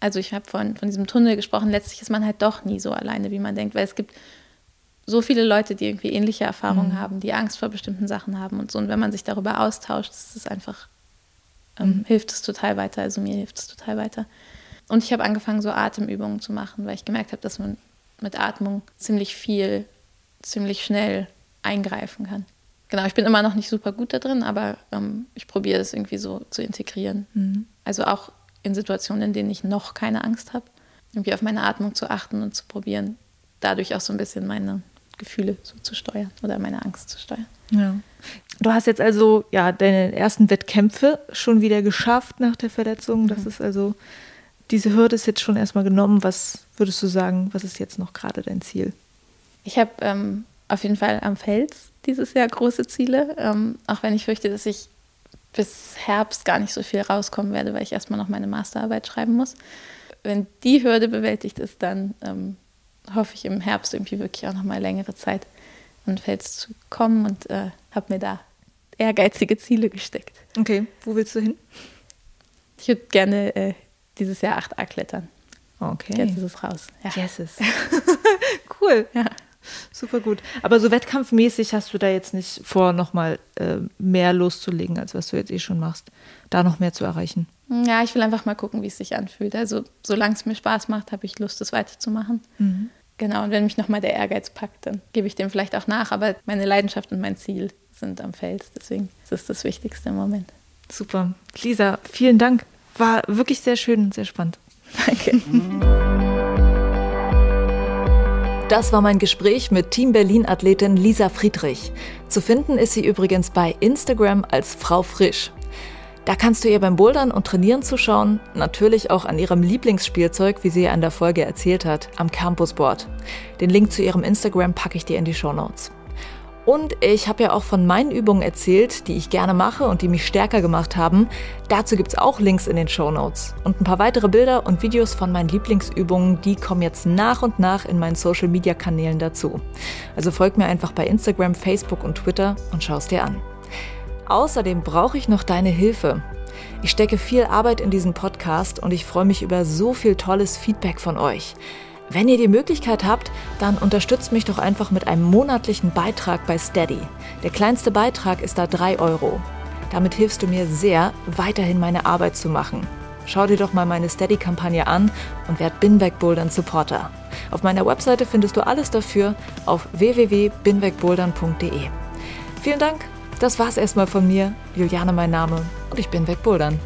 also ich habe von, von diesem Tunnel gesprochen, letztlich ist man halt doch nie so alleine, wie man denkt, weil es gibt so viele Leute, die irgendwie ähnliche Erfahrungen mhm. haben, die Angst vor bestimmten Sachen haben und so. Und wenn man sich darüber austauscht, ist es einfach, ähm, mhm. hilft es total weiter. Also mir hilft es total weiter. Und ich habe angefangen, so Atemübungen zu machen, weil ich gemerkt habe, dass man mit Atmung ziemlich viel, ziemlich schnell eingreifen kann genau, ich bin immer noch nicht super gut da drin, aber ähm, ich probiere es irgendwie so zu integrieren. Mhm. Also auch in Situationen, in denen ich noch keine Angst habe, irgendwie auf meine Atmung zu achten und zu probieren, dadurch auch so ein bisschen meine Gefühle so zu steuern oder meine Angst zu steuern. Ja. Du hast jetzt also ja deine ersten Wettkämpfe schon wieder geschafft nach der Verletzung. Das mhm. ist also, diese Hürde ist jetzt schon erstmal genommen. Was würdest du sagen, was ist jetzt noch gerade dein Ziel? Ich habe ähm, auf jeden Fall am Fels dieses Jahr große Ziele, ähm, auch wenn ich fürchte, dass ich bis Herbst gar nicht so viel rauskommen werde, weil ich erstmal noch meine Masterarbeit schreiben muss. Wenn die Hürde bewältigt ist, dann ähm, hoffe ich im Herbst irgendwie wirklich auch noch mal längere Zeit an Fels zu kommen und äh, habe mir da ehrgeizige Ziele gesteckt. Okay, wo willst du hin? Ich würde gerne äh, dieses Jahr 8a klettern. Okay. Jetzt ist es raus. Ja. Yes. cool. Ja. Super gut. Aber so wettkampfmäßig hast du da jetzt nicht vor, nochmal äh, mehr loszulegen, als was du jetzt eh schon machst, da noch mehr zu erreichen? Ja, ich will einfach mal gucken, wie es sich anfühlt. Also, solange es mir Spaß macht, habe ich Lust, das weiterzumachen. Mhm. Genau, und wenn mich nochmal der Ehrgeiz packt, dann gebe ich dem vielleicht auch nach. Aber meine Leidenschaft und mein Ziel sind am Fels. Deswegen ist das das Wichtigste im Moment. Super. Lisa, vielen Dank. War wirklich sehr schön und sehr spannend. Danke. Das war mein Gespräch mit Team Berlin-Athletin Lisa Friedrich. Zu finden ist sie übrigens bei Instagram als Frau Frisch. Da kannst du ihr beim Bouldern und Trainieren zuschauen, natürlich auch an ihrem Lieblingsspielzeug, wie sie ja in der Folge erzählt hat, am Campusboard. Den Link zu ihrem Instagram packe ich dir in die Show Notes. Und ich habe ja auch von meinen Übungen erzählt, die ich gerne mache und die mich stärker gemacht haben. Dazu gibt es auch Links in den Show Notes. Und ein paar weitere Bilder und Videos von meinen Lieblingsübungen, die kommen jetzt nach und nach in meinen Social Media Kanälen dazu. Also folg mir einfach bei Instagram, Facebook und Twitter und schau es dir an. Außerdem brauche ich noch deine Hilfe. Ich stecke viel Arbeit in diesen Podcast und ich freue mich über so viel tolles Feedback von euch. Wenn ihr die Möglichkeit habt, dann unterstützt mich doch einfach mit einem monatlichen Beitrag bei Steady. Der kleinste Beitrag ist da 3 Euro. Damit hilfst du mir sehr, weiterhin meine Arbeit zu machen. Schau dir doch mal meine Steady-Kampagne an und werd Binweg Supporter. Auf meiner Webseite findest du alles dafür auf www.binwegbouldern.de. Vielen Dank, das war's erstmal von mir. Juliane mein Name und ich bin wegbouldern.